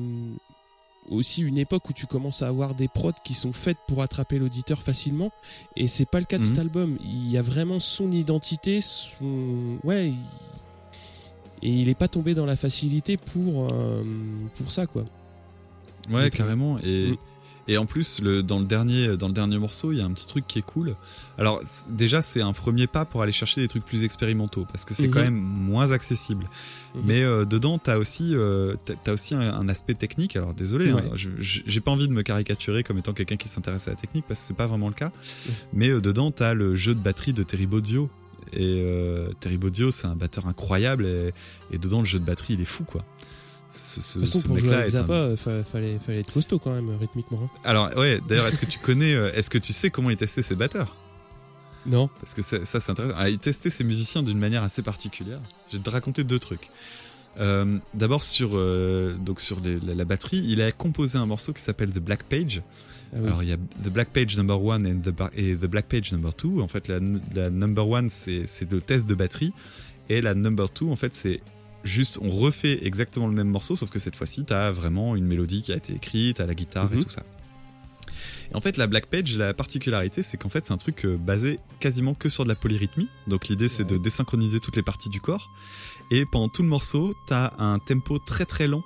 S2: aussi une époque où tu commences à avoir des prods qui sont faites pour attraper l'auditeur facilement et c'est pas le cas de
S3: Mhm.
S2: cet album. Il y a vraiment son identité, son ouais. il- Et il est pas tombé dans la facilité pour, euh, pour ça, quoi.
S3: Ouais, carrément. Et,
S2: Mm.
S3: Et en plus, le, dans, le dernier, dans le dernier morceau, il y a un petit truc qui est cool. Alors, déjà, c'est un premier pas pour aller chercher des trucs plus expérimentaux, parce que c'est
S2: Mhm.
S3: quand même moins accessible.
S2: Mhm.
S3: Mais euh, dedans, t'as aussi, euh, aussi un, un aspect technique. Alors, désolé, hein,
S2: Ouais.
S3: j'ai pas envie de me caricaturer comme étant quelqu'un qui s'intéresse à la technique, parce que c'est pas vraiment le cas. Mais euh, dedans, t'as le jeu de batterie de Terry Bozzio. Et Terry Bozzio, c'est un batteur incroyable, et, et dedans, le jeu de batterie, il est fou, quoi. Ce, ce-
S2: De toute façon,
S3: ce
S2: pour jouer
S3: un-
S2: Zappa, fa- fallait, fallait être costaud quand même, rythmiquement. hein.
S3: alors ouais, d'ailleurs, est-ce que tu connais, euh, est-ce que tu sais comment il testait ses batteurs?
S2: Non
S3: Parce que ça, ça, c'est intéressant. Alors, il testait ses musiciens d'une manière assez particulière. Je vais te raconter deux trucs. Euh, D'abord sur euh, donc sur les- la, la batterie, il a composé un morceau qui s'appelle The Black Page.
S2: Ah oui.
S3: Alors il y a The Black Page Number One and the, Ba- et The Black Page Number Two. En fait, la, la Number One c'est c'est de test de batterie et la Number Two en fait c'est juste on refait exactement le même morceau sauf que cette fois-ci t'as vraiment une mélodie qui a été écrite à la guitare et
S2: Mhm.
S3: tout ça. Et en fait, la Black Page, la particularité, c'est qu'en fait, c'est un truc euh, basé quasiment que sur de la polyrythmie. Donc l'idée, c'est de désynchroniser toutes les parties du corps. Et pendant tout le morceau, t'as un tempo très très lent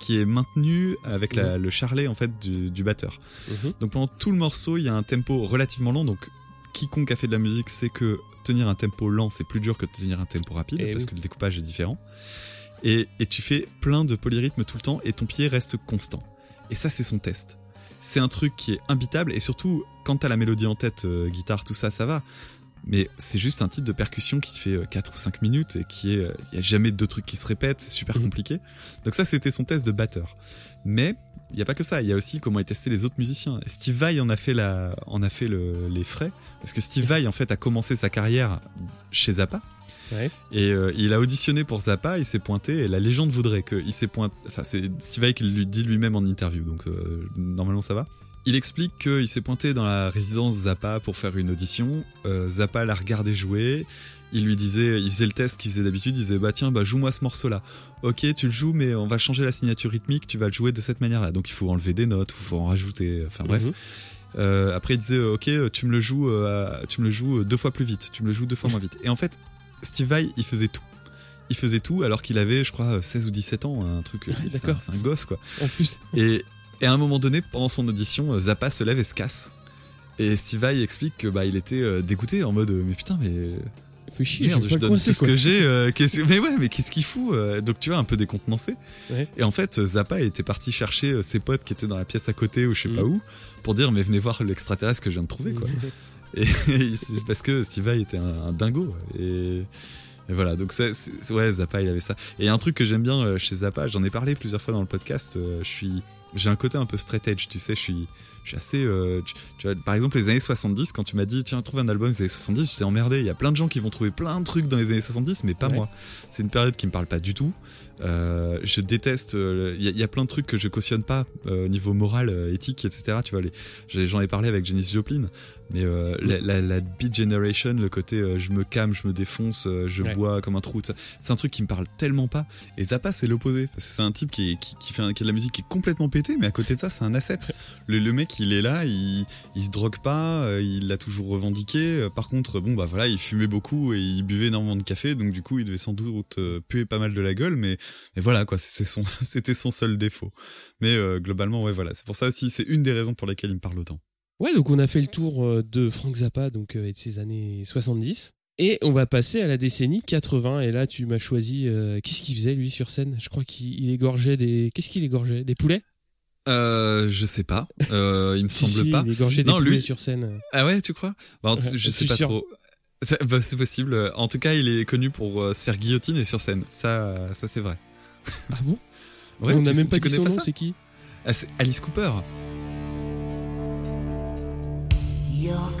S3: qui est maintenu avec la- le charlet en fait du, du batteur.
S2: Mhm.
S3: Donc pendant tout le morceau, il y a un tempo relativement lent. Donc quiconque a fait de la musique sait que tenir un tempo lent, c'est plus dur que de tenir un tempo rapide
S2: Eh
S3: parce
S2: oui.
S3: que le découpage est différent. Et, et tu fais plein de polyrythmes tout le temps et ton pied reste constant. Et ça, c'est son test. C'est un truc qui est imbitable et surtout, quand t'as la mélodie en tête, euh, guitare, tout ça, ça va. mais c'est juste un titre de percussion qui fait 4 ou 5 minutes et qui est, il y a jamais deux trucs qui se répètent, c'est super
S2: Mhm.
S3: compliqué. Donc ça, c'était son test de batteur. Mais il n'y a pas que ça, il y a aussi comment est testé les autres musiciens. Steve Vai en a fait la, en a fait le- les frais, parce que Steve Vai en fait a commencé sa carrière chez Zappa.
S2: Ouais.
S3: Et euh, il a auditionné pour Zappa, il s'est pointé, et la légende voudrait qu'il s'est pointé. Enfin, c'est Steve Vai qui lui dit lui-même en interview, donc euh, normalement ça va. Il explique qu'il s'est pointé dans la résidence Zappa pour faire une audition. Euh, Zappa l'a regardé jouer. Il lui disait, il faisait le test qu'il faisait d'habitude. Il disait, bah tiens, bah joue-moi ce morceau-là. Ok, tu le joues, mais on va changer la signature rythmique. Tu vas le jouer de cette manière-là. Donc il faut enlever des notes, il faut en rajouter. Enfin bref.
S2: Mhm.
S3: Euh, après, il disait, ok, tu me le joues, euh, tu me le joues euh, deux fois plus vite, tu me le joues deux fois moins vite. Et en fait, Steve Vai, il faisait tout. Il faisait tout alors qu'il avait, je crois, euh, 16 ou 17 ans, un truc. c'est un-
S2: d'accord.
S3: C'est un gosse, quoi.
S2: En plus.
S3: Et, et à un moment donné, pendant son audition, Zappa se lève et se casse. Et Steve Vai explique que bah il était dégoûté en mode mais putain mais
S2: Fais chier,
S3: merde
S2: je
S3: je donne tout ce
S2: quoi.
S3: que j'ai euh, mais ouais mais qu'est-ce qu'il fout euh donc tu vois un peu décontenancé.
S2: Ouais.
S3: et en fait Zappa était parti chercher euh, ses potes qui étaient dans la pièce à côté ou je sais pas où pour dire mais venez voir l'extraterrestre que je viens de trouver quoi. Et c'est parce que Steve Vai était un, un dingo et, et voilà. Donc ouais Zappa il avait ça. Et un truc que j'aime bien chez Zappa j'en ai parlé plusieurs fois dans le podcast je suis j'ai un côté un peu straight edge tu sais je suis je suis assez euh, tu, tu vois, par exemple les années 70 quand tu m'as dit tiens trouve un album des années 70 j'étais emmerdé. Il y a plein de gens qui vont trouver plein de trucs dans les années 70 mais pas
S2: Ouais.
S3: moi. C'est une période qui me parle pas du tout. Euh, je déteste euh, il y, a- il y a plein de trucs que je cautionne pas au niveau moral éthique etc tu vois j'en ai parlé avec Janis Joplin mais la, la, la beat generation le côté je me calme je me défonce je
S2: Ouais.
S3: bois comme un trou c'est un truc qui me parle tellement pas. Et Zappa c'est l'opposé. C'est un type qui, qui, qui fait un- qui a de la musique qui est complètement pété mais à côté de ça c'est un asset. Le, le mec il est là il, il se drogue pas euh, il l'a toujours revendiqué. Euh, par contre bon bah voilà il fumait beaucoup et il buvait énormément de café donc du coup il devait sans doute euh, puer pas mal de la gueule mais, mais voilà quoi c'était son seul défaut. Mais globalement ouais voilà c'est pour ça aussi c'est une des raisons pour lesquelles il me parle autant.
S2: Ouais, donc on a fait le tour de Frank Zappa donc et de ses années 70 et on va passer à la décennie 80 et là tu m'as choisi qu'est-ce qu'il faisait lui sur scène? Je crois qu'il il égorgeait des qu'est-ce qu'il égorgeait? Des poulets?
S3: Euh, je sais pas euh, il me
S2: Si,
S3: semble
S2: si,
S3: pas
S2: il
S3: Non,
S2: des poulets
S3: lui-
S2: sur scène.
S3: Ah ouais, tu crois? Bah, en tout-
S2: Ouais,
S3: Je sais pas
S2: sûr.
S3: trop. Bah, c'est possible. En tout cas, il est connu pour euh, se faire guillotiner sur scène. Ça, ça c'est vrai.
S2: Ah bon?
S3: Ouais,
S2: On n'a même pas dit son nom, c'est qui?
S3: Ah, c'est Alice Cooper.
S1: Your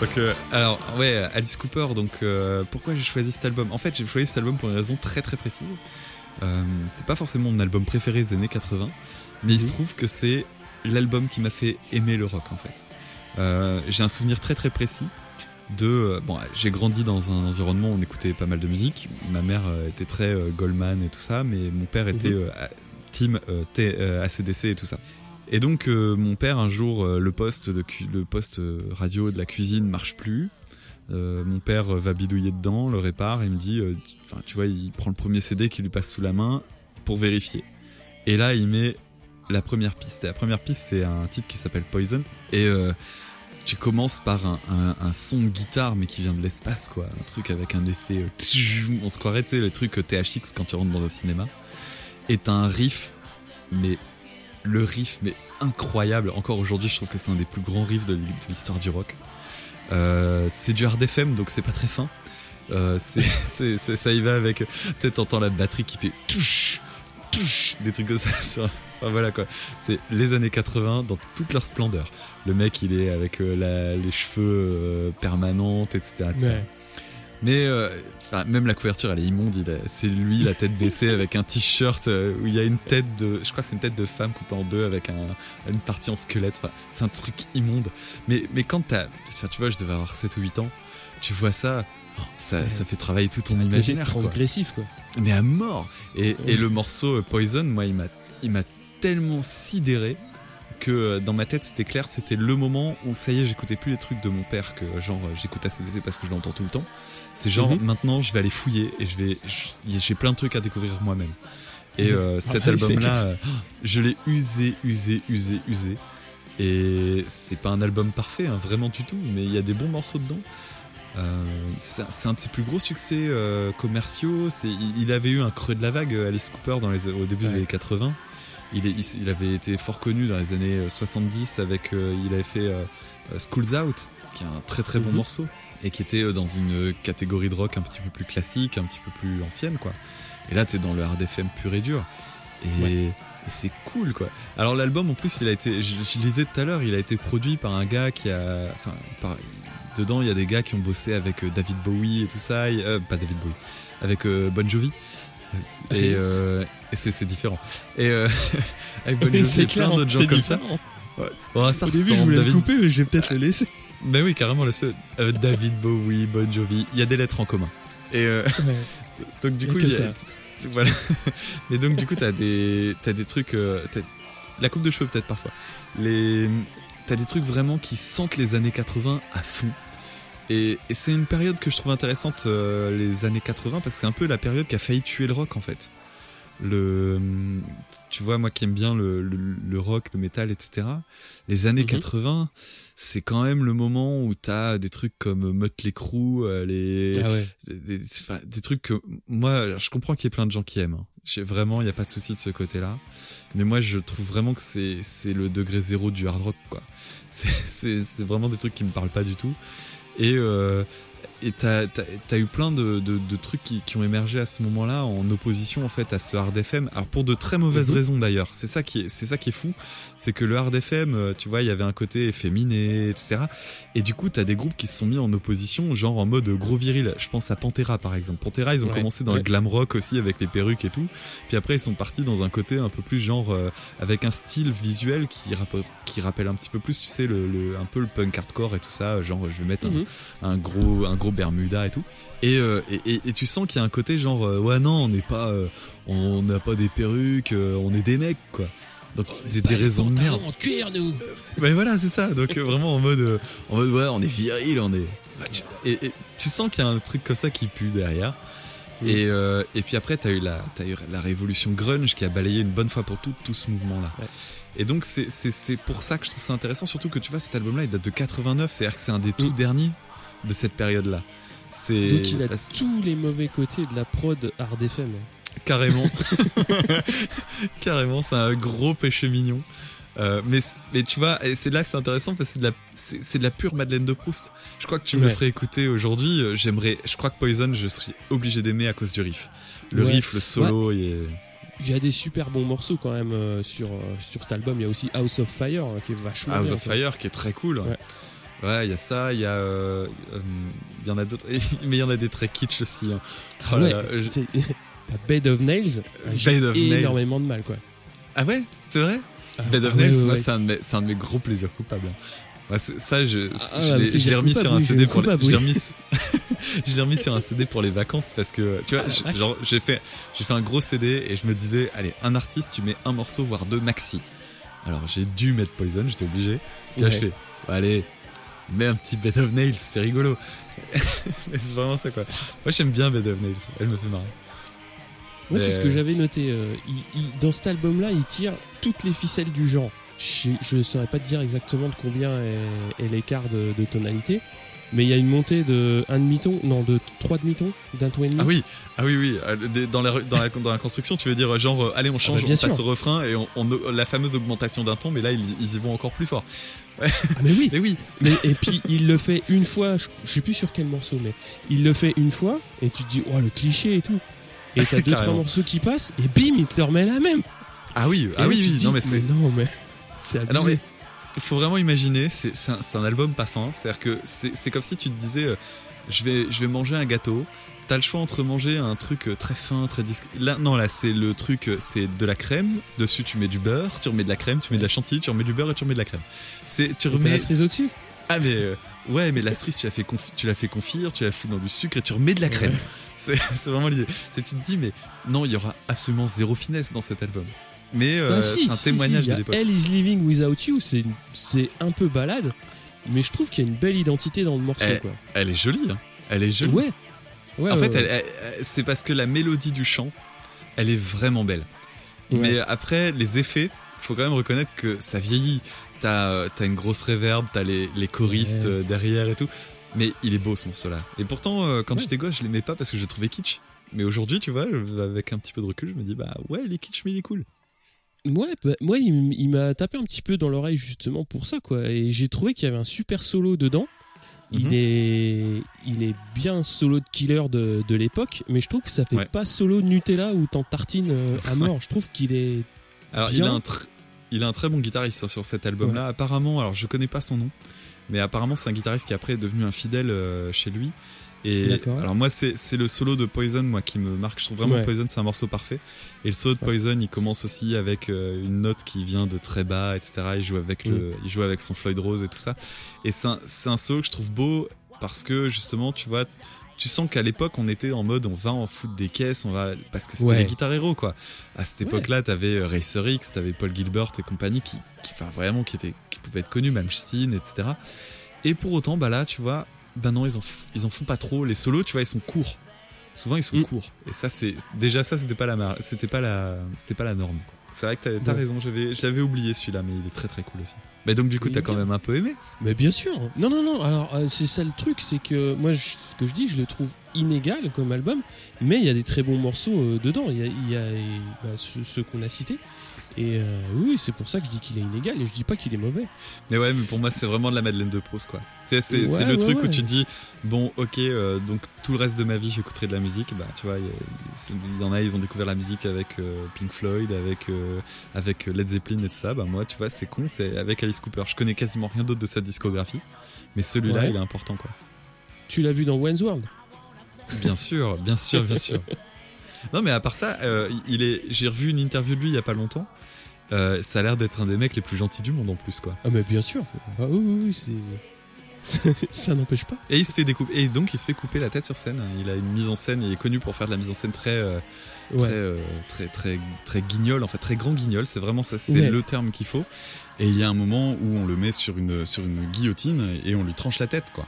S3: Donc, euh, alors, ouais, Alice Cooper. Donc, euh, pourquoi j'ai choisi cet album? En fait, j'ai choisi cet album pour une raison très très précise. Euh, c'est pas forcément mon album préféré des années 80, mais il se trouve que c'est l'album qui m'a fait aimer le rock en fait. Euh, j'ai un souvenir très très précis de bon j'ai grandi dans un environnement où on écoutait pas mal de musique ma mère était très Goldman et tout ça mais mon père était à- team ACDC et tout ça et donc euh, mon père un jour euh, le poste de le poste euh, radio de la cuisine marche plus. Mon père va bidouiller dedans le répare et me dit enfin tu vois il prend le premier CD qui lui passe sous la main pour vérifier. Et là il met la première piste. Et la première piste c'est un titre qui s'appelle Poison. Et tu commences par un, son de guitare mais qui vient de l'espace quoi. Un truc avec un effet on se croirait tu sais le truc THX quand tu rentres dans un cinéma. Et t'as un riff mais le riff mais incroyable. Encore aujourd'hui je trouve que c'est un des plus grands riffs de l'histoire du rock. Euh, c'est du hard FM donc c'est pas très fin. Euh, ça y va avec tu t'entends la batterie qui fait touche touche des trucs comme ça sur- voilà quoi. C'est les années 80 dans toute leur splendeur. Le mec il est avec euh, les cheveux permanentes etc, etc. Mais euh, enfin, même la couverture, elle est immonde. Il a- c'est lui, la tête baissée, avec un t-shirt euh, où il y a une tête de, je crois que c'est une tête de femme coupée en deux avec un, une partie en squelette. Enfin, c'est un truc immonde. Mais, mais quand t'as, enfin, tu vois, je devais avoir 7 ou 8 ans, tu vois ça, oh, ça,
S2: Ouais.
S3: ça fait travailler tout ton imaginaire. quoi.
S2: transgressif quoi.
S3: Mais à mort. Et, et le morceau euh, Poison, moi, il m'a, il m'a tellement sidéré que euh, dans ma tête c'était clair, c'était le moment où ça y est, j'écoutais plus les trucs de mon père que genre euh, j'écoute ACDC parce que je l'entends tout le temps. C'est genre
S2: Mhm.
S3: maintenant je vais aller fouiller et je vais j'ai plein de trucs à découvrir moi-même. Et euh, cet
S2: Ah ouais, c'est
S3: album là, je l'ai usé, usé, usé, usé. Et c'est pas un album parfait, hein, vraiment du tout, mais il y a des bons morceaux dedans. Euh, c'est un de ses plus gros succès euh, commerciaux. Il, il avait eu un creux de la vague, Alice Cooper, dans les, au début des années 80. Il, est, il, il avait été fort connu dans les années euh, 70 avec, euh, il avait fait euh, euh, Schools Out, qui est un très très bon
S2: Mhm.
S3: morceau et qui était euh, dans une catégorie de rock un petit peu plus classique, un petit peu plus ancienne, quoi. Et là, t'es dans le hard FM pur et dur. Et,
S2: Ouais.
S3: et c'est cool, quoi. Alors l'album, en plus, il a été, je, je lisais tout à l'heure, il a été produit par un gars qui a, enfin, par, dedans, il y a des gars qui ont bossé avec euh, David Bowie et tout ça, et, euh, pas David Bowie, avec euh, Bon Jovi. Et, euh, et c'est, différent. Et euh, avec Bon Jovi
S2: c'est
S3: plein d'autres gens comme ça. Ouais. Bon, ça
S2: Au début, je voulais
S3: David
S2: le couper, mais je vais peut-être le laisser.
S3: ben oui, carrément, le seul. Euh, David Bowie, Bon Jovi, il y a des lettres en commun. Et euh, donc du coup, il y a-
S2: ça.
S3: voilà. Mais donc du coup, t'as des, t'as des trucs, euh, la coupe de cheveux peut-être parfois. Les, t'as des trucs vraiment qui sentent les années 80 à fond. Et, et c'est une période que je trouve intéressante, euh, les années 80, parce que c'est un peu la période qui a failli tuer le rock en fait. Le, tu vois, moi qui aime bien le, le, le rock, le métal, etc. Les années
S2: Mhm.
S3: 80, c'est quand même le moment où t'as des trucs comme Mötley Crüe, euh, les,
S2: Ah ouais.
S3: des, des- enfin, des trucs que moi je comprends qu'il y ait plein de gens qui aiment hein. J'ai vraiment il y a pas de souci de ce côté-là mais moi je trouve vraiment que c'est c'est le degré zéro du hard rock quoi c'est vraiment des trucs qui me parlent pas du tout et euh, et t'as eu plein de, de, de trucs qui, qui ont émergé à ce moment-là en opposition en fait à ce hard FM alors pour de très mauvaises
S2: Mhm.
S3: raisons d'ailleurs c'est ça qui est c'est ça qui est fou c'est que le hard FM euh, tu vois il y avait un côté efféminé etc et du coup, t'as des groupes qui se sont mis en opposition, genre en mode gros viril. Je pense à Pantera, par exemple. Pantera, ils ont
S2: Ouais,
S3: commencé dans
S2: ouais.
S3: le glam rock aussi avec les perruques et tout. Puis après, ils sont partis dans un côté un peu plus genre euh, avec un style visuel qui, rappe- qui rappelle un petit peu plus, tu sais, le, le- un peu le punk hardcore et tout ça. Genre, je vais mettre un-
S2: Mhm.
S3: un, gros, un gros Bermuda et tout. Et, euh, et, et- et tu sens qu'il y a un côté genre, euh, ouais, non, on n'est pas, euh, on n'a pas des perruques, on est des mecs, quoi. Donc, c'est des raisons de merde.
S2: en cuir, nous.
S3: Mais voilà, c'est ça. Donc vraiment en mode, en mode ouais, on est viril, on est. Et, et tu sens qu'il y a un truc comme ça qui pue derrière. Et, euh, et puis après, t'as eu la, t'as eu la révolution grunge qui a balayé une bonne fois pour toutes tout ce mouvement-là.
S2: Ouais.
S3: Et donc c'est, pour ça que je trouve ça intéressant, surtout que tu vois cet album-là, il date de 89, c'est-à-dire que c'est un des tout
S2: Mm.
S3: derniers de cette période-là.
S2: Donc il a tous les mauvais côtés de la prod hard FM.
S3: Carrément. Carrément, c'est un gros péché mignon. Euh, mais, mais tu vois, et c'est là que c'est intéressant parce que c'est de de la pure Madeleine de Proust. Je crois que tu me ferais écouter aujourd'hui. euh, J'aimerais, je crois que Poison, je serais obligé d'aimer à cause du riff. Le
S2: Ouais.
S3: riff, le solo, il est-
S2: Il y a des super bons morceaux quand même euh, sur, euh, sur cet album. Il y a aussi House of Fire hein, qui est vachement
S3: House
S2: bien,
S3: of. Fire qui est très cool.
S2: Ouais.
S3: Ouais, il y a ça, il y a, euh, euh, il y en a d'autres, mais il y en a des très kitsch aussi. hein. Oh
S2: Ouais,
S3: je-
S2: T'as Bed of Nails.
S3: Bed of Nails.
S2: énormément de mal quoi.
S3: Ah ouais, c'est vrai?
S2: Ah,
S3: Bed of
S2: ah
S3: Nails,
S2: ouais,
S3: c'est un, un de mes gros plaisirs coupables. C'est- ça, je,
S2: Ah,
S3: l'ai- remis sur un CD pour les,
S2: coupable,
S3: je l'ai
S2: oui.
S3: remis, je l'ai remis sur un CD pour les vacances parce que, tu vois,
S2: Ah,
S3: j'ai fait, j'ai fait un gros CD et je me disais, allez, un artiste, tu mets un morceau, voire deux maxi. Alors, j'ai dû mettre Poison, j'étais obligé. Puis là,
S2: Ouais.
S3: je fais, allez, mets un petit Bed of Nails, c'est rigolo. C'est vraiment ça, quoi. Moi, j'aime bien Bed of Nails, elle me fait marrer.
S2: Moi, c'est ce que
S3: Mais-
S2: j'avais noté. euh, il- il- dans cet album-là, il tire toutes les ficelles du genre. Je ne saurais pas te dire exactement de combien est, est l'écart de, de tonalité, mais il y a une montée de un demi-ton, non, de trois demi-tons, d'un ton et demi.
S3: Ah oui, ah oui, oui. euh, Dans la, dans la, dans la construction, tu veux dire genre, euh, allez, on change,
S2: bah,
S3: on passe au refrain et on, on- la fameuse augmentation d'un ton, mais là, ils, ils y vont encore plus fort.
S2: Ah, mais oui.
S3: Mais oui,
S2: Mais, et puis il le fait une fois, je, je sais plus sur quel morceau, mais il le fait une fois et tu te dis, oh le cliché et tout. Et t'as deux, trois morceaux qui passent et bim, il te remet la même.
S3: ah oui,
S2: Et
S3: ah oui, oui.
S2: dis,
S3: Non, mais c'est.
S2: non, mais c'est
S3: non, mais il faut vraiment imaginer, c'est un, album pas fin. C'est-à-dire que c'est comme si tu te disais, euh, je vais, je vais manger un gâteau. T'as le choix entre manger un truc euh, très fin, très discret. Là, non, là, c'est le truc, euh, c'est de la crème. Dessus, tu mets du beurre, tu remets de la crème, tu mets de la chantilly, tu remets du beurre et tu remets de la crème. C'est, tu remets.
S2: la cerise au-dessus.
S3: Ah mais euh, ouais mais la cerise tu la fais confi- tu la fais confire, tu la fous dans du sucre et tu remets de la crème.
S2: Ouais.
S3: C'est vraiment l'idée. C'est tu te dis mais non il y aura absolument zéro finesse dans cet album. Mais euh,
S2: Bah, si,
S3: c'est un
S2: si,
S3: témoignage
S2: si,
S3: de l'époque.
S2: Hell is Living Without You, c'est c'est un peu balade, mais je trouve qu'il y a une belle identité dans le morceau. Quoi.
S3: Elle est jolie, hein. Elle est jolie.
S2: Ouais. Ouais,
S3: en
S2: ouais,
S3: fait,
S2: ouais.
S3: elle- elle- elle- c'est parce que la mélodie du chant, elle est vraiment belle. Mais après, les effets, faut quand même reconnaître que ça vieillit. T'as euh, t'as une grosse réverb, t'as les, les choristes euh, derrière et tout. Mais il est beau ce morceau-là. Et pourtant, quand j'étais gosse, je l'aimais pas parce que je le trouvais kitsch. Mais aujourd'hui, tu vois, avec un petit peu de recul, je me dis, bah ouais, il est kitsch, mais il est cool.
S2: Ouais, bah, moi, il, m'a tapé un petit peu dans l'oreille justement pour ça, quoi. Et j'ai trouvé qu'il y avait un super solo dedans. Il
S3: Mhm.
S2: est, il est bien solo de killer de, de l'époque, mais je trouve que ça fait
S3: Ouais.
S2: pas solo de Nutella où t'en tartines euh, à mort. Je trouve qu'il est.
S3: Alors,
S2: Bien.
S3: il a, un il a un très bon guitariste hein, sur cet album-là. Apparemment, alors je connais pas son nom, mais apparemment, c'est un guitariste qui après est devenu un fidèle euh, chez lui. Et alors moi, c'est le solo de Poison, moi, qui me marque. Je trouve vraiment
S2: Ouais.
S3: Poison, c'est un morceau parfait. Et le solo de
S2: Ouais.
S3: Poison, il commence aussi avec euh, une note qui vient de très bas, etc. Il joue avec le, il joue avec son Floyd Rose et tout ça. Et c'est un, un solo que je trouve beau parce que justement, tu vois, tu sens qu'à l'époque, on était en mode, on va en foutre des caisses, on va, parce que c'était
S2: Ouais.
S3: les guitares héros, quoi. À cette
S2: Ouais.
S3: époque-là, t'avais euh, Racer X, t'avais Paul Gilbert et compagnie qui, qui, enfin, vraiment, qui étaient, qui pouvaient être connus, même Steen, etc. Et pour autant, bah là, tu vois, bah non, ils en, ils en font pas trop. Les solos, tu vois, ils sont courts. Souvent, ils sont
S2: Mm.
S3: courts. Et ça, c'est, déjà, ça, c'était pas la, mar- c'était pas la, c'était pas la norme. C'est vrai que t'as,
S2: Ouais.
S3: raison, j'avais, je l'avais oublié celui-là, mais il est très très cool aussi. Mais donc, du coup, t'as quand même un peu aimé.
S2: Mais bien sûr. Non, non, non. Alors, euh, c'est ça le truc, c'est que moi, je- ce que je dis, je le trouve inégal comme album, mais il y a des très bons morceaux euh, dedans. Il y a, il y a, bah, ceux, ceux qu'on a cités. Et euh, oui, c'est pour ça que je dis qu'il est inégal et je dis pas qu'il est mauvais.
S3: Mais ouais, mais pour moi, c'est vraiment de la Madeleine de Proust, quoi. Tu sais, c'est,
S2: Ouais,
S3: le
S2: ouais,
S3: truc où tu dis, bon, ok, euh, donc tout le reste de ma vie, j'écouterai de la musique. Bah, tu vois, il y, en a, ils ont découvert la musique avec euh, Pink Floyd, avec, avec Led Zeppelin et tout ça. Bah, moi, tu vois, c'est con, c'est avec Alice Cooper. Je connais quasiment rien d'autre de sa discographie. Mais celui-là, il est important, quoi.
S2: Tu l'as vu dans Wayne's World?
S3: Bien sûr, bien sûr, bien sûr. Non, mais à part ça, il est, j'ai revu une interview de lui il y a pas longtemps. Euh, ça a l'air d'être un des mecs les plus gentils du monde en plus, quoi.
S2: Ah, mais bien sûr. Ah oui, oui, oui, c'est. ça n'empêche pas.
S3: Et il se fait découper, et donc il se fait couper la tête sur scène. Il a une mise en scène, il est connu pour faire de la mise en scène très, euh,
S2: Ouais.
S3: très, euh, très, très, très guignol, en fait très grand guignol. C'est vraiment ça, c'est
S2: Ouais.
S3: le terme qu'il faut. Et il y a un moment où on le met sur une, sur une guillotine et on lui tranche la tête, quoi.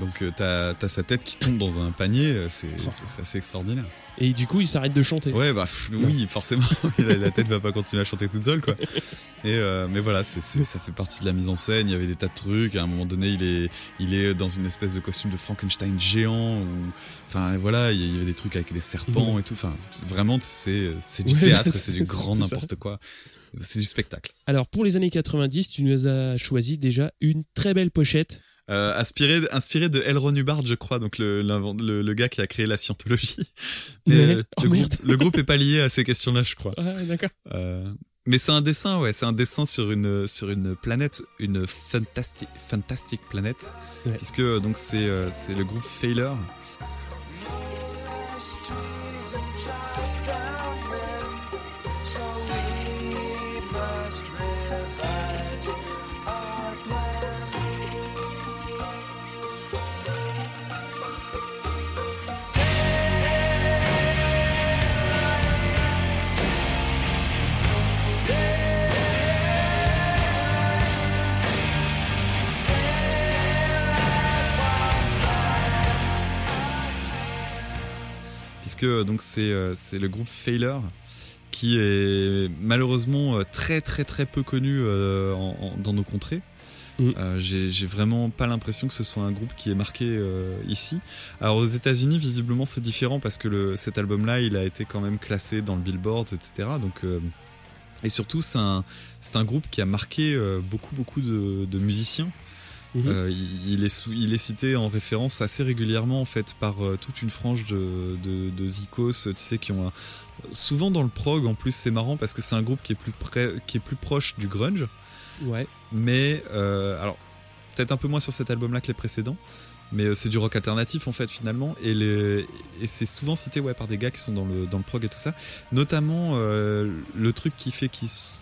S3: Donc euh, t'as, t'as sa tête qui tombe dans un panier, euh, c'est,
S2: Oh.
S3: c'est, assez extraordinaire.
S2: Et du coup, il s'arrête de chanter.
S3: Ouais, bah pff, oui, forcément, la, tête va pas continuer à chanter toute seule, quoi. Et euh, mais voilà, ça fait partie de la mise en scène. Il y avait des tas de trucs. À un moment donné, il est, il est dans une espèce de costume de Frankenstein géant. Ou, enfin voilà, il y avait des trucs avec des serpents et tout. Enfin, vraiment, c'est, c'est du
S2: Ouais,
S3: théâtre,
S2: c'est-
S3: du grand n'importe quoi. C'est du spectacle.
S2: Alors, pour les années 90, tu nous as choisi déjà une très belle pochette.
S3: Euh, inspiré, inspiré de L. Ron Hubbard, je crois, donc le, l'invent- le, le gars qui a créé la scientologie. Mais, euh,
S2: Oh,
S3: le,
S2: merde.
S3: groupe, le groupe est pas lié à ces questions-là, je crois.
S2: Ah, d'accord.
S3: Euh, mais c'est un dessin, ouais, c'est un dessin sur une sur une planète, une fantastic fantastic planète,
S2: Ouais.
S3: puisque donc c'est c'est le groupe Failure. Puisque euh, donc c'est euh, c'est le groupe Failure qui est malheureusement euh, très très très peu connu euh, en- en- dans nos contrées.
S2: Mm.
S3: Euh, J'ai vraiment pas l'impression que ce soit un groupe qui est marqué euh, ici. Alors aux États-Unis, visiblement, c'est différent parce que le, cet album-là, il a été quand même classé dans le Billboard, etc. Donc et surtout, c'est un un groupe qui a marqué beaucoup beaucoup de, de musiciens.
S2: Mhm.
S3: Euh, il, il est sou- il est cité en référence assez régulièrement en fait par euh, toute une frange de, de, de zikos, tu sais, qui ont un... souvent dans le prog. En plus, c'est marrant parce que c'est un groupe qui est plus près, qui est plus proche du grunge,
S2: Ouais.
S3: mais euh, alors peut-être un peu moins sur cet album-là que les précédents. Mais c'est du rock alternatif en fait finalement et, les, et c'est souvent cité ouais par des gars qui sont dans le dans le prog et tout ça. Notamment le truc qui fait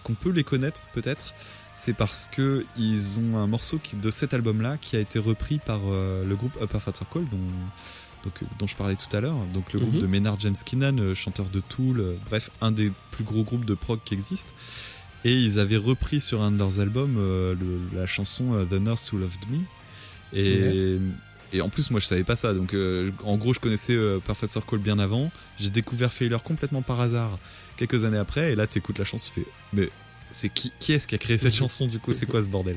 S3: qu'on peut les connaître peut-être, c'est parce que ils ont un morceau qui, de cet album-là qui a été repris par euh, le groupe Upper Fat Circle dont donc dont je parlais tout à l'heure, donc le groupe
S2: Mhm.
S3: de Maynard James Keenan, euh, chanteur de Tool, euh, bref, un des plus gros groupes de prog qui existent. Et ils avaient repris sur un de leurs albums euh, le- la chanson The Nurse Who Loved Me. Et, et en plus, moi, je savais pas ça. Donc, en gros, je connaissais Perfect Circle bien avant. J'ai découvert Failure complètement par hasard quelques années après. Et là, t'écoutes la chanson, tu fais, mais c'est qui, qui est-ce qui a créé cette chanson du coup? C'est quoi ce bordel?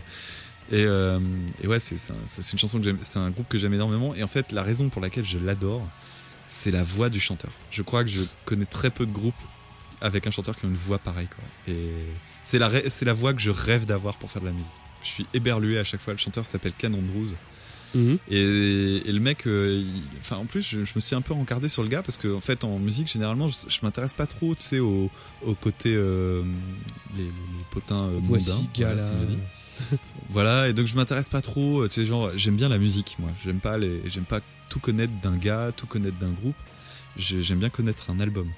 S3: Et, euh, et ouais, c'est un- une chanson que j'aime, c'est un groupe que j'aime énormément. Et en fait, la raison pour laquelle je l'adore, c'est la voix du chanteur. Je crois que je connais très peu de groupes avec un chanteur qui a une voix pareille. Quoi. Et c'est la, c'est la voix que je rêve d'avoir pour faire de la musique. Je suis éberlué à chaque fois. Le chanteur s'appelle Ken Andrews.
S2: Mhm.
S3: Et, et le mec, euh, il- enfin en plus, je, je me suis un peu encardé sur le gars parce que en fait, en musique, généralement, je, je m'intéresse pas trop, tu sais, au, au côté euh, les, potins euh,
S2: Voici
S3: mondains. Voilà, et donc je m'intéresse pas trop, euh, tu sais, genre, j'aime bien la musique, moi. J'aime pas les, j'aime pas tout connaître d'un gars, tout connaître d'un groupe. J'ai- J'aime bien connaître un album.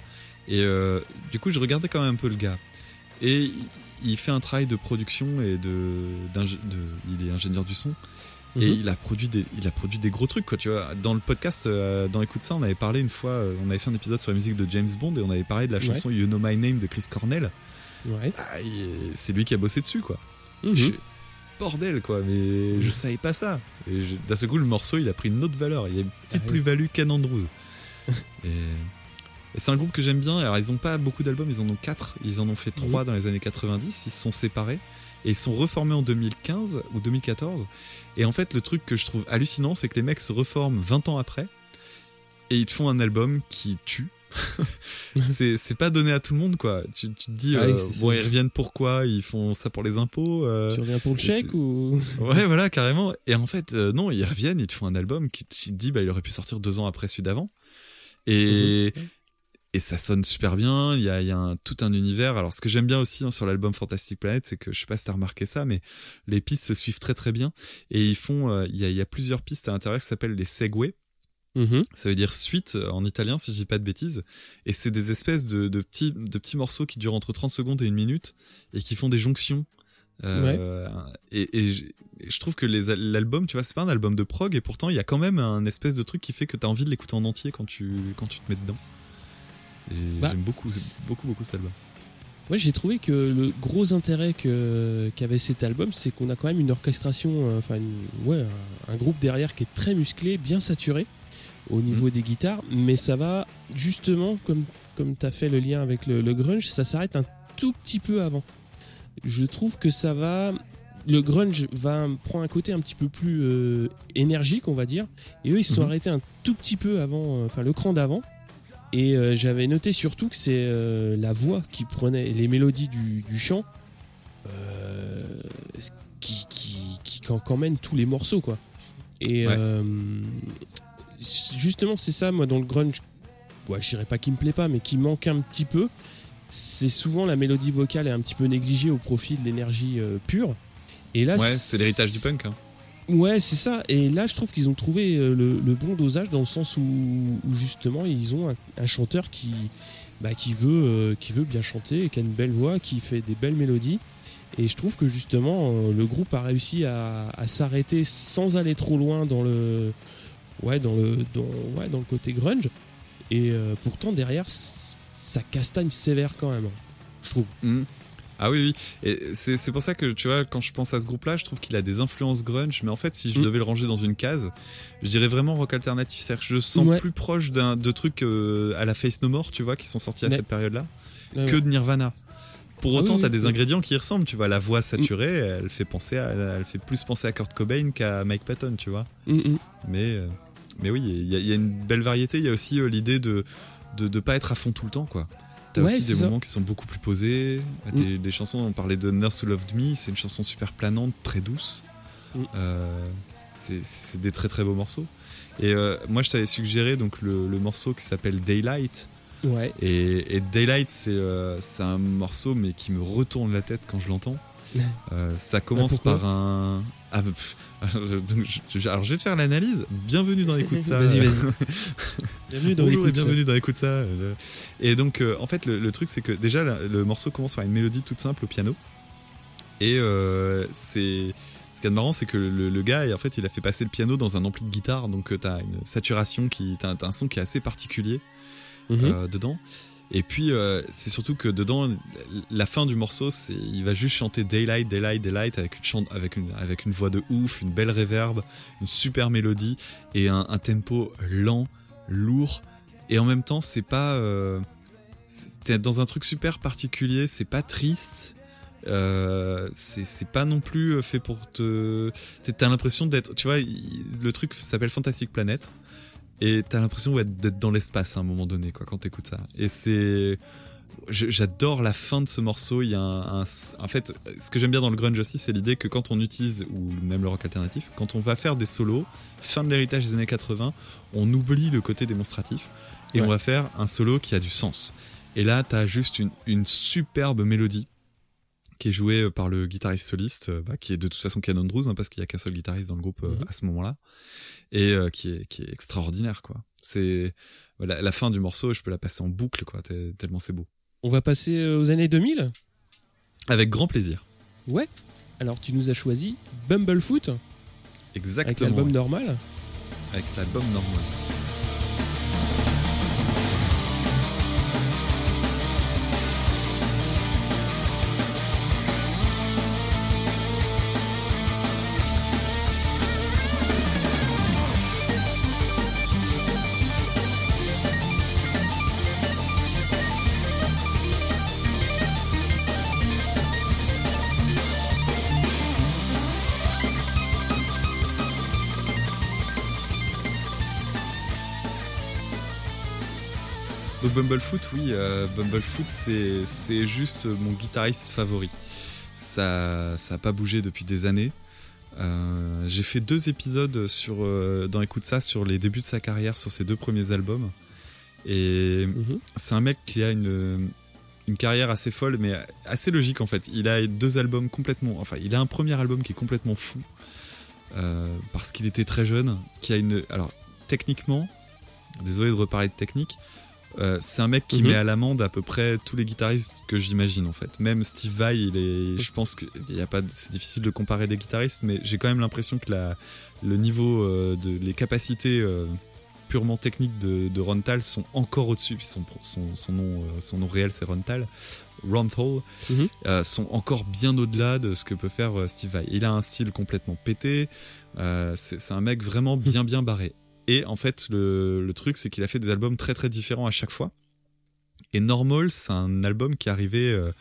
S3: Et du coup, je regardais quand même un peu le gars. Et il- fait un travail de production et de, de il est ingénieur du son. Et
S2: Mhm.
S3: il a produit des, il a produit des gros trucs, quoi, tu vois. Dans le podcast, euh, dans Écoute ça, on avait parlé une fois, euh, on avait fait un épisode sur la musique de James Bond et on avait parlé de la
S2: Ouais.
S3: chanson You Know My Name de Chris Cornell.
S2: Ouais.
S3: Ah, c'est lui qui a bossé dessus, quoi.
S2: Mhm.
S3: Je- Bordel, quoi, mais je savais pas ça. D'un seul coup, le morceau, il a pris une autre valeur. Il y a une petite
S2: Ah oui.
S3: plus-value Ken Andrews. et et c'est un groupe que j'aime bien. Alors, ils ont pas beaucoup d'albums, ils en ont quatre. Ils en ont fait trois dans les années 90. Ils se sont séparés. Et ils sont reformés en 2015 ou 2014. Et en fait, le truc que je trouve hallucinant, c'est que les mecs se reforment 20 ans après. Et ils te font un album qui tue. c'est pas donné à tout le monde, quoi. Tu, tu te dis,
S2: Ah
S3: euh, bon, ils reviennent pourquoi? Ils font ça pour les impôts euh,
S2: Tu reviens pour le chèque ou?
S3: Ouais, voilà, carrément. Et en fait, euh, non, ils reviennent, ils te font un album qui tu te dis, bah, il aurait pu sortir deux ans après celui d'avant. Et, et ça sonne super bien. Il y a, il y a un, tout un univers. Alors, ce que j'aime bien aussi hein, sur l'album Fantastic Planet, c'est que je sais pas si t'as remarqué ça, mais les pistes se suivent très très bien. Et ils font, euh, il y a, il y a plusieurs pistes à l'intérieur qui s'appellent les segways.
S2: Mhm.
S3: Ça veut dire suite euh, en italien, si je dis pas de bêtises. Et c'est des espèces de, de petits, de petits morceaux qui durent entre 30 secondes et une minute et qui font des jonctions. Euh, et, et je- et je trouve que l'album, tu vois, c'est pas un album de prog et pourtant il y a quand même un espèce de truc qui fait que t'as envie de l'écouter en entier quand tu, quand tu te mets dedans.
S2: Bah,
S3: j'aime beaucoup, beaucoup, beaucoup cet album.
S2: Ouais, j'ai trouvé que le gros intérêt que qu'avait cet album, c'est qu'on a quand même une orchestration, euh, enfin, une- ouais, un, un groupe derrière qui est très musclé, bien saturé au niveau des guitares, mais ça va justement, comme comme t'as fait le lien avec le, le grunge, ça s'arrête un tout petit peu avant. Je trouve que ça va, le grunge va prendre un côté un petit peu plus euh, énergique, on va dire, et eux ils se sont
S3: Mhm.
S2: arrêtés un tout petit peu avant, euh, enfin le cran d'avant. Et euh, j'avais noté surtout que c'est euh, la voix qui prenait les mélodies du, du chant euh, qui, qui, qui qu'emmène tous les morceaux quoi. Et
S3: Ouais.
S2: justement c'est ça moi dans le grunge, ouais, je dirais pas qu'il me plaît pas mais qui manque un petit peu. C'est souvent la mélodie vocale est un petit peu négligée au profit de l'énergie pure. Et là
S3: Ouais, c'est l'héritage du punk. Hein.
S2: Ouais, c'est ça. Et là, je trouve qu'ils ont trouvé euh, le, le bon dosage dans le sens où, justement ils ont un, chanteur qui, bah, qui veut, euh, qui veut bien chanter, qui a une belle voix, qui fait des belles mélodies. Et je trouve que justement euh, le groupe a réussi à, s'arrêter sans aller trop loin dans le, ouais, dans le, dans, ouais, dans le côté grunge. Et pourtant derrière, ça castagne sévère quand même. Je trouve.
S3: Mhm. Ah oui, oui. Et c'est pour ça que, tu vois, quand je pense à ce groupe-là, je trouve qu'il a des influences grunge, mais en fait, si je
S2: Mm.
S3: devais le ranger dans une case, je dirais vraiment rock alternatif. C'est-à-dire que je sens
S2: Ouais.
S3: plus proche d'un de trucs euh, à la Face No More, tu vois, qui sont sortis à
S2: Ouais.
S3: cette période-là,
S2: Ouais,
S3: que de Nirvana. Pour
S2: Ah
S3: autant,
S2: oui,
S3: t'as
S2: oui,
S3: des
S2: oui.
S3: ingrédients qui y ressemblent, tu vois. La voix saturée, elle fait penser à, elle fait plus penser à Kurt Cobain qu'à Mike Patton, tu vois.
S2: Mm, mm.
S3: Mais, euh, mais oui, il y, a- il y a une belle variété. Il y a aussi euh, l'idée de, de de pas être à fond tout le temps, quoi. T'as
S2: Ouais,
S3: aussi des
S2: ça.
S3: moments qui sont beaucoup plus posés. Des, des chansons, on parlait de Nurse Loved Me, c'est une chanson super planante, très douce.
S2: Mm.
S3: Euh, c'est- des très très beaux morceaux. Et euh, moi, je t'avais suggéré donc le, le morceau qui s'appelle Daylight.
S2: Ouais.
S3: Et, et Daylight, c'est euh, c'est un morceau mais qui me retourne la tête quand je l'entends. Ça commence
S2: pourquoi
S3: par un. Ah, donc, je- alors je vais te faire l'analyse. Bienvenue dans l'écoute ça.
S2: Vas-y, vas-y. Bienvenue dans
S3: Bonjour et
S2: Écoute
S3: bienvenue dans Écoute ça. Euh, Et donc, euh, en fait, le, le truc, c'est que déjà, le morceau commence par une mélodie toute simple au piano. Et euh, c'est Ce qui est marrant, c'est que le, le gars, en fait, il a fait passer le piano dans un ampli de guitare, donc euh, t'as une saturation qui, t'as t'as un son qui est assez particulier
S2: Mhm.
S3: euh, dedans. Et puis, euh, c'est surtout que dedans, la fin du morceau, c'est, il va juste chanter Daylight, Daylight, Daylight avec une, chante, avec une, avec une voix de ouf, une belle réverb, une super mélodie et un, tempo lent, lourd. Et en même temps, c'est pas, euh, c'est- dans un truc super particulier, c'est pas triste. Euh, c'est pas non plus fait pour te t'as- l'impression d'être tu vois le truc s'appelle Fantastic Planet et t'as l'impression ouais, d'être dans l'espace à un moment donné quoi quand t'écoutes ça. Et c'est j'adore la fin de ce morceau. Il y a un, un- en fait ce que j'aime bien dans le grunge aussi c'est l'idée que quand on utilise ou même le rock alternatif quand on va faire des solos fin de l'héritage des années 80 on oublie le côté démonstratif et
S2: Ouais.
S3: on va faire un solo qui a du sens. Et là t'as juste une, une superbe mélodie qui est jouée par le guitariste soliste, euh, bah, qui est de toute façon Canon Drews, hein, parce qu'il y a qu'un seul guitariste dans le groupe euh,
S2: Mhm.
S3: à ce moment-là, et euh, qui est qui est extraordinaire quoi. C'est la fin du morceau, je peux la passer en boucle quoi, te- tellement c'est beau.
S2: On va passer euh, aux années 2000
S3: Avec grand plaisir.
S2: Ouais. Alors tu nous as choisi Bumblefoot avec
S3: Exactement.
S2: l'album normal.
S3: Avec l'album normal. Bumblefoot, oui, euh, Bumblefoot, c'est juste mon guitariste favori. Ça ça a pas bougé depuis des années. Euh, J'ai fait deux épisodes sur euh, dans Écoute ça sur les débuts de sa carrière sur ses deux premiers albums. Et
S2: Mhm.
S3: c'est un mec qui a une une carrière assez folle, mais assez logique en fait. Il a deux albums complètement, enfin, il a un premier album qui est complètement fou euh, parce qu'il était très jeune, qui a une, alors techniquement, désolé de reparler de technique, euh, c'est un mec qui
S2: Mhm.
S3: met à l'amende à peu près tous les guitaristes que j'imagine en fait. Même Steve Vai, il est, je pense que y a pas, c'est difficile de comparer des guitaristes, mais j'ai quand même l'impression que la, le niveau euh, de, les capacités euh, purement techniques de, de Ron Tal sont encore au-dessus. Son, son, son nom, son nom réel c'est Ron Tal. Ron Thal,
S2: Mhm.
S3: sont encore bien au-delà de ce que peut faire Steve Vai. Il a un style complètement pété. c'est c'est un mec vraiment bien bien barré. Et en fait, le, le truc, c'est qu'il a fait des albums très très différents à chaque fois. Et Normal, c'est un album qui est arrivé euh,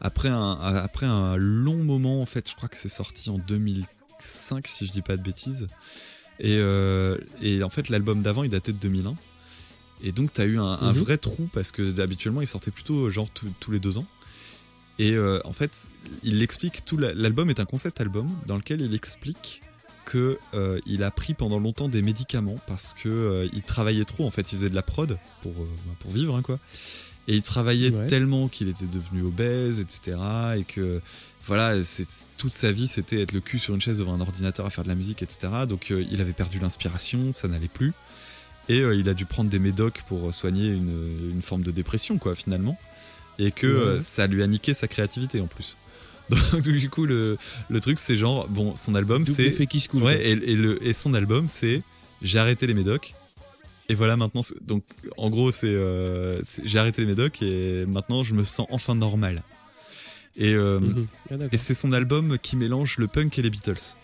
S3: après, un, après un long moment. En fait, je crois que c'est sorti en 2005, si je dis pas de bêtises. Et, euh, et en fait, l'album d'avant, il datait de 2001. Et donc, t'as eu un, un
S2: Mhm.
S3: vrai trou parce que habituellement, il sortait plutôt genre tous- les deux ans. Et euh, en fait, il explique tout. la- L'album est un concept album dans lequel il explique que euh, il a pris pendant longtemps des médicaments parce que euh, il travaillait trop. En fait, il faisait de la prod pour euh, bah, pour vivre, hein, quoi. Et il travaillait
S2: Ouais.
S3: tellement qu'il était devenu obèse, etc. Et que voilà, c'est toute sa vie, c'était être le cul sur une chaise devant un ordinateur à faire de la musique, etc. Donc il avait perdu l'inspiration, ça n'allait plus. Et il a dû prendre des médocs pour soigner une, une forme de dépression, quoi, finalement. Et que
S2: Ouais.
S3: ça lui a niqué sa créativité en plus. Donc du coup, le, le truc, c'est genre, bon, son album, c'est...
S2: effet qui se coule.
S3: Ouais, et, et le, et son album, c'est J'ai arrêté les médocs. Et voilà, maintenant, donc, en gros, c'est euh, c'est- J'ai arrêté les médocs et maintenant, je me sens enfin normal. Et, euh,
S2: Mhm. Ah,
S3: et c'est son album qui mélange le punk et les Beatles.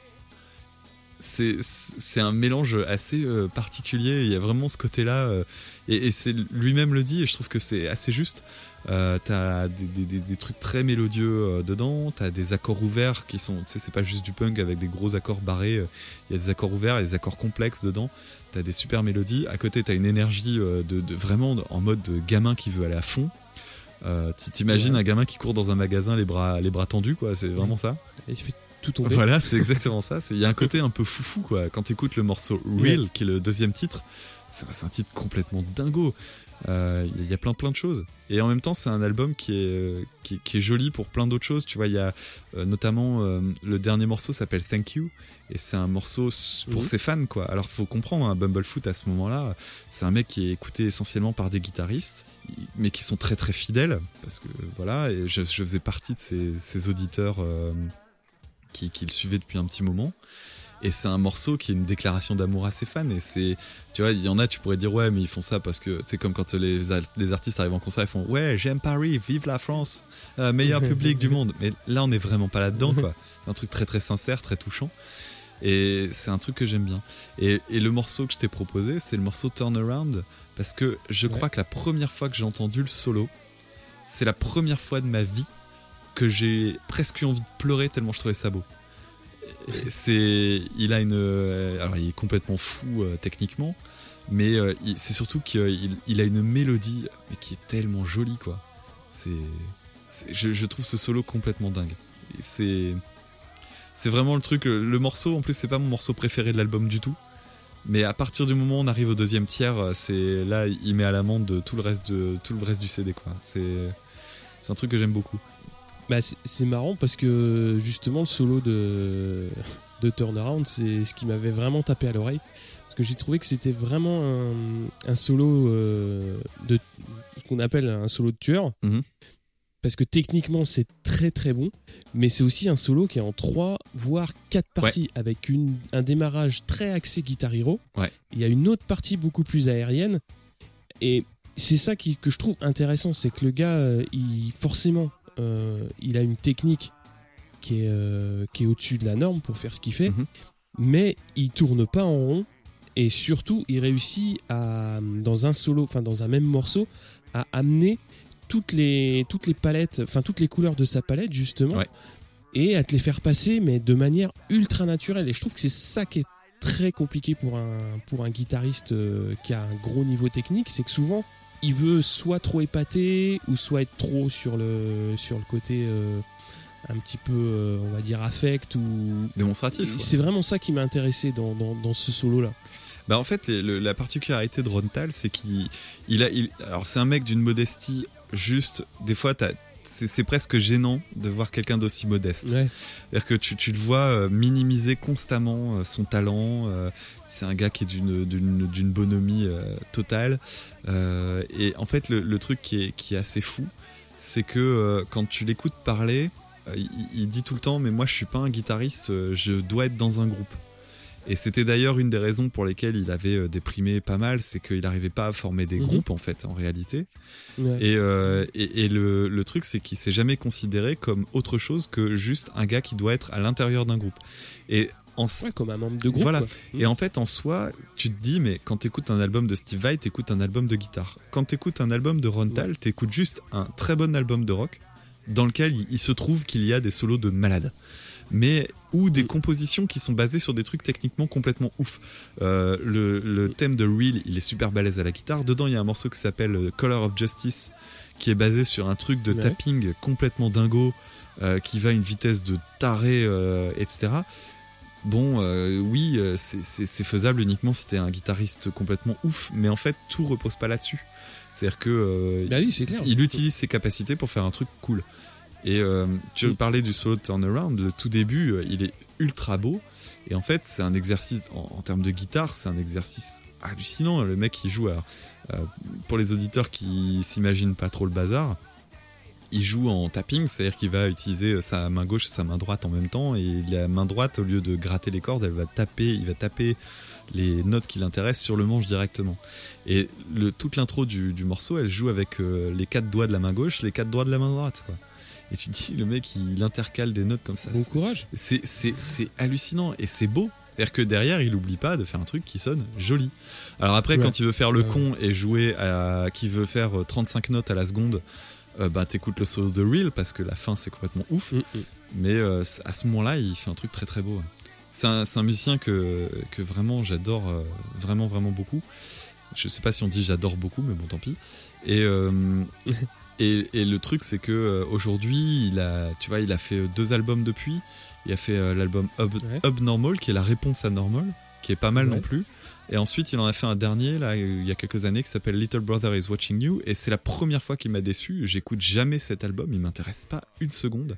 S3: C'est un mélange assez euh, particulier. Il y a vraiment ce côté-là, euh, et, et c'est lui-même le dit, et je trouve que c'est assez juste. Euh, t'as des, des, des, des trucs très mélodieux euh, dedans, t'as des accords ouverts qui sont, tu sais, c'est pas juste du punk avec des gros accords barrés. Il y a des accords ouverts, et des accords complexes dedans. T'as des super mélodies. À côté, t'as une énergie de, de vraiment en mode de gamin qui veut aller à fond. T'imagines
S2: Ouais.
S3: un gamin qui court dans un magasin les bras les bras tendus quoi. C'est vraiment ça.
S2: Et il fait tout tomber.
S3: Voilà, c'est exactement ça. Il y a un côté un peu foufou, quoi. Quand t'écoutes le morceau Real, qui est le deuxième titre, c'est un titre complètement dingo. Euh, Il y a plein plein de choses. Et en même temps, c'est un album qui est, euh, qui, est- qui est joli pour plein d'autres choses. Tu vois, il y a euh, notamment euh, le dernier morceau s'appelle Thank You. Et c'est un morceau pour
S2: Mhm.
S3: ses fans, quoi. Alors, faut comprendre, hein, Bumblefoot, à ce moment-là, c'est un mec qui est écouté essentiellement par des guitaristes, mais qui sont très très fidèles. Parce que, voilà, et je, je faisais partie de ces, ces auditeurs qui, qui le suivait depuis un petit moment. Et c'est un morceau qui est une déclaration d'amour à ses fans. Et c'est, tu vois, il y en a, tu pourrais dire, ouais, mais ils font ça parce que c'est comme quand les, les artistes arrivent en concert, ils font, ouais, j'aime Paris, vive la France, euh, meilleur public du monde. Mais là, on est vraiment pas là-dedans, quoi. C'est un truc très, très sincère, très touchant. Et c'est un truc que j'aime bien. Et, et le morceau que je t'ai proposé, c'est le morceau Turnaround. Parce que je
S2: Ouais.
S3: crois que la première fois que j'ai entendu le solo, c'est la première fois de ma vie que j'ai presque eu envie de pleurer tellement je trouvais ça beau. C'est, il a une, euh, alors il est complètement fou euh, techniquement, mais euh, c'est surtout qu'il il a une mélodie qui est tellement jolie quoi. C'est, je, je trouve ce solo complètement dingue. C'est, c'est vraiment le truc. Le morceau, en plus, c'est pas mon morceau préféré de l'album du tout. Mais à partir du moment où on arrive au deuxième tiers, c'est là, il met à l'amende de tout le reste de tout le reste du CD quoi. C'est, c'est un truc que j'aime beaucoup.
S2: Bah, c'est- marrant parce que justement le solo de, de Turnaround, c'est ce qui m'avait vraiment tapé à l'oreille. Parce que j'ai trouvé que c'était vraiment un, un solo euh, de ce qu'on appelle un solo de tueur.
S3: Mhm.
S2: Parce que techniquement c'est très très bon, mais c'est aussi un solo qui est en trois voire quatre parties avec une, un démarrage très axé Guitar Hero.
S3: Ouais.
S2: Il y a une autre partie beaucoup plus aérienne et c'est ça qui, que je trouve intéressant, c'est que le gars, euh, il, forcément, il a une technique qui est, euh, qui est au-dessus de la norme pour faire ce qu'il fait,
S3: Mhm.
S2: mais il tourne pas en rond et surtout, il réussit à, dans un solo, enfin dans un même morceau, à amener toutes les, toutes les palettes, enfin toutes les couleurs de sa palette justement,
S3: Ouais.
S2: et à te les faire passer, mais de manière ultra naturelle. Et je trouve que c'est ça qui est très compliqué pour un, pour un guitariste euh, qui a un gros niveau technique, c'est que souvent il veut soit trop épater ou soit être trop sur le, sur le côté euh, un petit peu, euh, on va dire, affect ou.
S3: Démonstratif. ouais.
S2: C'est vraiment ça qui m'a intéressé dans, dans, dans ce solo-là.
S3: Bah en fait, les- le- la particularité de Rontal, c'est qu'il, il a, il, alors c'est un mec d'une modestie juste. Des fois, t'as- c'est presque gênant de voir quelqu'un d'aussi modeste.
S2: Ouais.
S3: C'est-à-dire que tu, tu le vois euh, minimiser constamment euh, son talent. euh, c'est un gars qui est d'une bonhomie totale. Et en fait, le, le truc qui est qui est assez fou, c'est que quand tu l'écoutes parler, il, il dit tout le temps, mais moi je suis pas un guitariste, je dois être dans un groupe. Et c'était d'ailleurs une des raisons pour lesquelles il avait euh, déprimé pas mal, c'est qu'il n'arrivait pas à former des
S2: Mhm.
S3: groupes en fait, en réalité.
S2: Ouais.
S3: Et, euh, et, et le, le truc, c'est qu'il s'est jamais considéré comme autre chose que juste un gars qui doit être à l'intérieur d'un groupe. Et en,
S2: Ouais, comme un membre de groupe.
S3: Voilà.
S2: quoi.
S3: et en fait, en soi, tu te dis, mais quand t'écoutes un album de Steve Vai, t'écoutes un album de guitare. Quand t'écoutes un album de Rontal, t'écoutes juste un très bon album de rock dans lequel il, il se trouve qu'il y a des solos de malade. Mais ou des
S2: Mm.
S3: compositions qui sont basées sur des trucs techniquement complètement ouf. Euh, le, le thème de Real, il est super balèze à la guitare. Dedans, il y a un morceau qui s'appelle euh, Color of Justice, qui est basé sur un truc de
S2: Ouais.
S3: tapping complètement dingo, euh, qui va à une vitesse de taré, euh, etc. Bon, oui, c'est- faisable uniquement si t'es un guitariste complètement ouf, mais en fait, tout repose pas là-dessus. C'est-à-dire que
S2: Bah oui,
S3: il utilise ses capacités pour faire un truc cool. Et euh, tu
S2: Mm.
S3: parlais du solo Turnaround, le tout début, euh, il est ultra beau. Et en fait, c'est un exercice, en, en termes de guitare, c'est un exercice hallucinant. Le mec, il joue, euh, pour les auditeurs qui s'imaginent pas trop le bazar, il joue en tapping, c'est-à-dire qu'il va utiliser sa main gauche et sa main droite en même temps. Et la main droite, au lieu de gratter les cordes, elle va taper, il va taper les notes qui l'intéressent sur le manche directement. Et le, toute l'intro du, du morceau, elle joue avec euh, les quatre doigts de la main gauche, les quatre doigts de la main droite. Quoi. Et tu te dis, le mec, il intercale des notes comme ça.
S2: Bon courage.
S3: C'est, c'est, c'est hallucinant et c'est beau. C'est-à-dire que derrière, il oublie pas de faire un truc qui sonne joli. Alors après,
S2: Ouais.
S3: quand il veut faire le con et jouer à, qui veut faire euh, 35 notes à la seconde, euh, bah t'écoutes le solo de Real parce que la fin c'est complètement ouf.
S2: Mm, mm.
S3: Mais euh, à ce moment-là, il fait un truc très très beau. C'est un, c'est un musicien que, que vraiment j'adore euh, vraiment vraiment beaucoup. Je sais pas si on dit j'adore beaucoup, mais bon tant pis. Et, euh, et, et le truc c'est que euh, aujourd'hui, il a, tu vois, il a fait euh, deux albums depuis. Il a fait euh, l'album Hub,
S2: Ouais.
S3: Hub Normal, qui est la réponse à Normal, qui est pas mal
S2: Ouais.
S3: non plus. Et ensuite, il en a fait un dernier, là, il y a quelques années, qui s'appelle Little Brother is Watching You. Et c'est la première fois qu'il m'a déçu. J'écoute jamais cet album, il m'intéresse pas une seconde.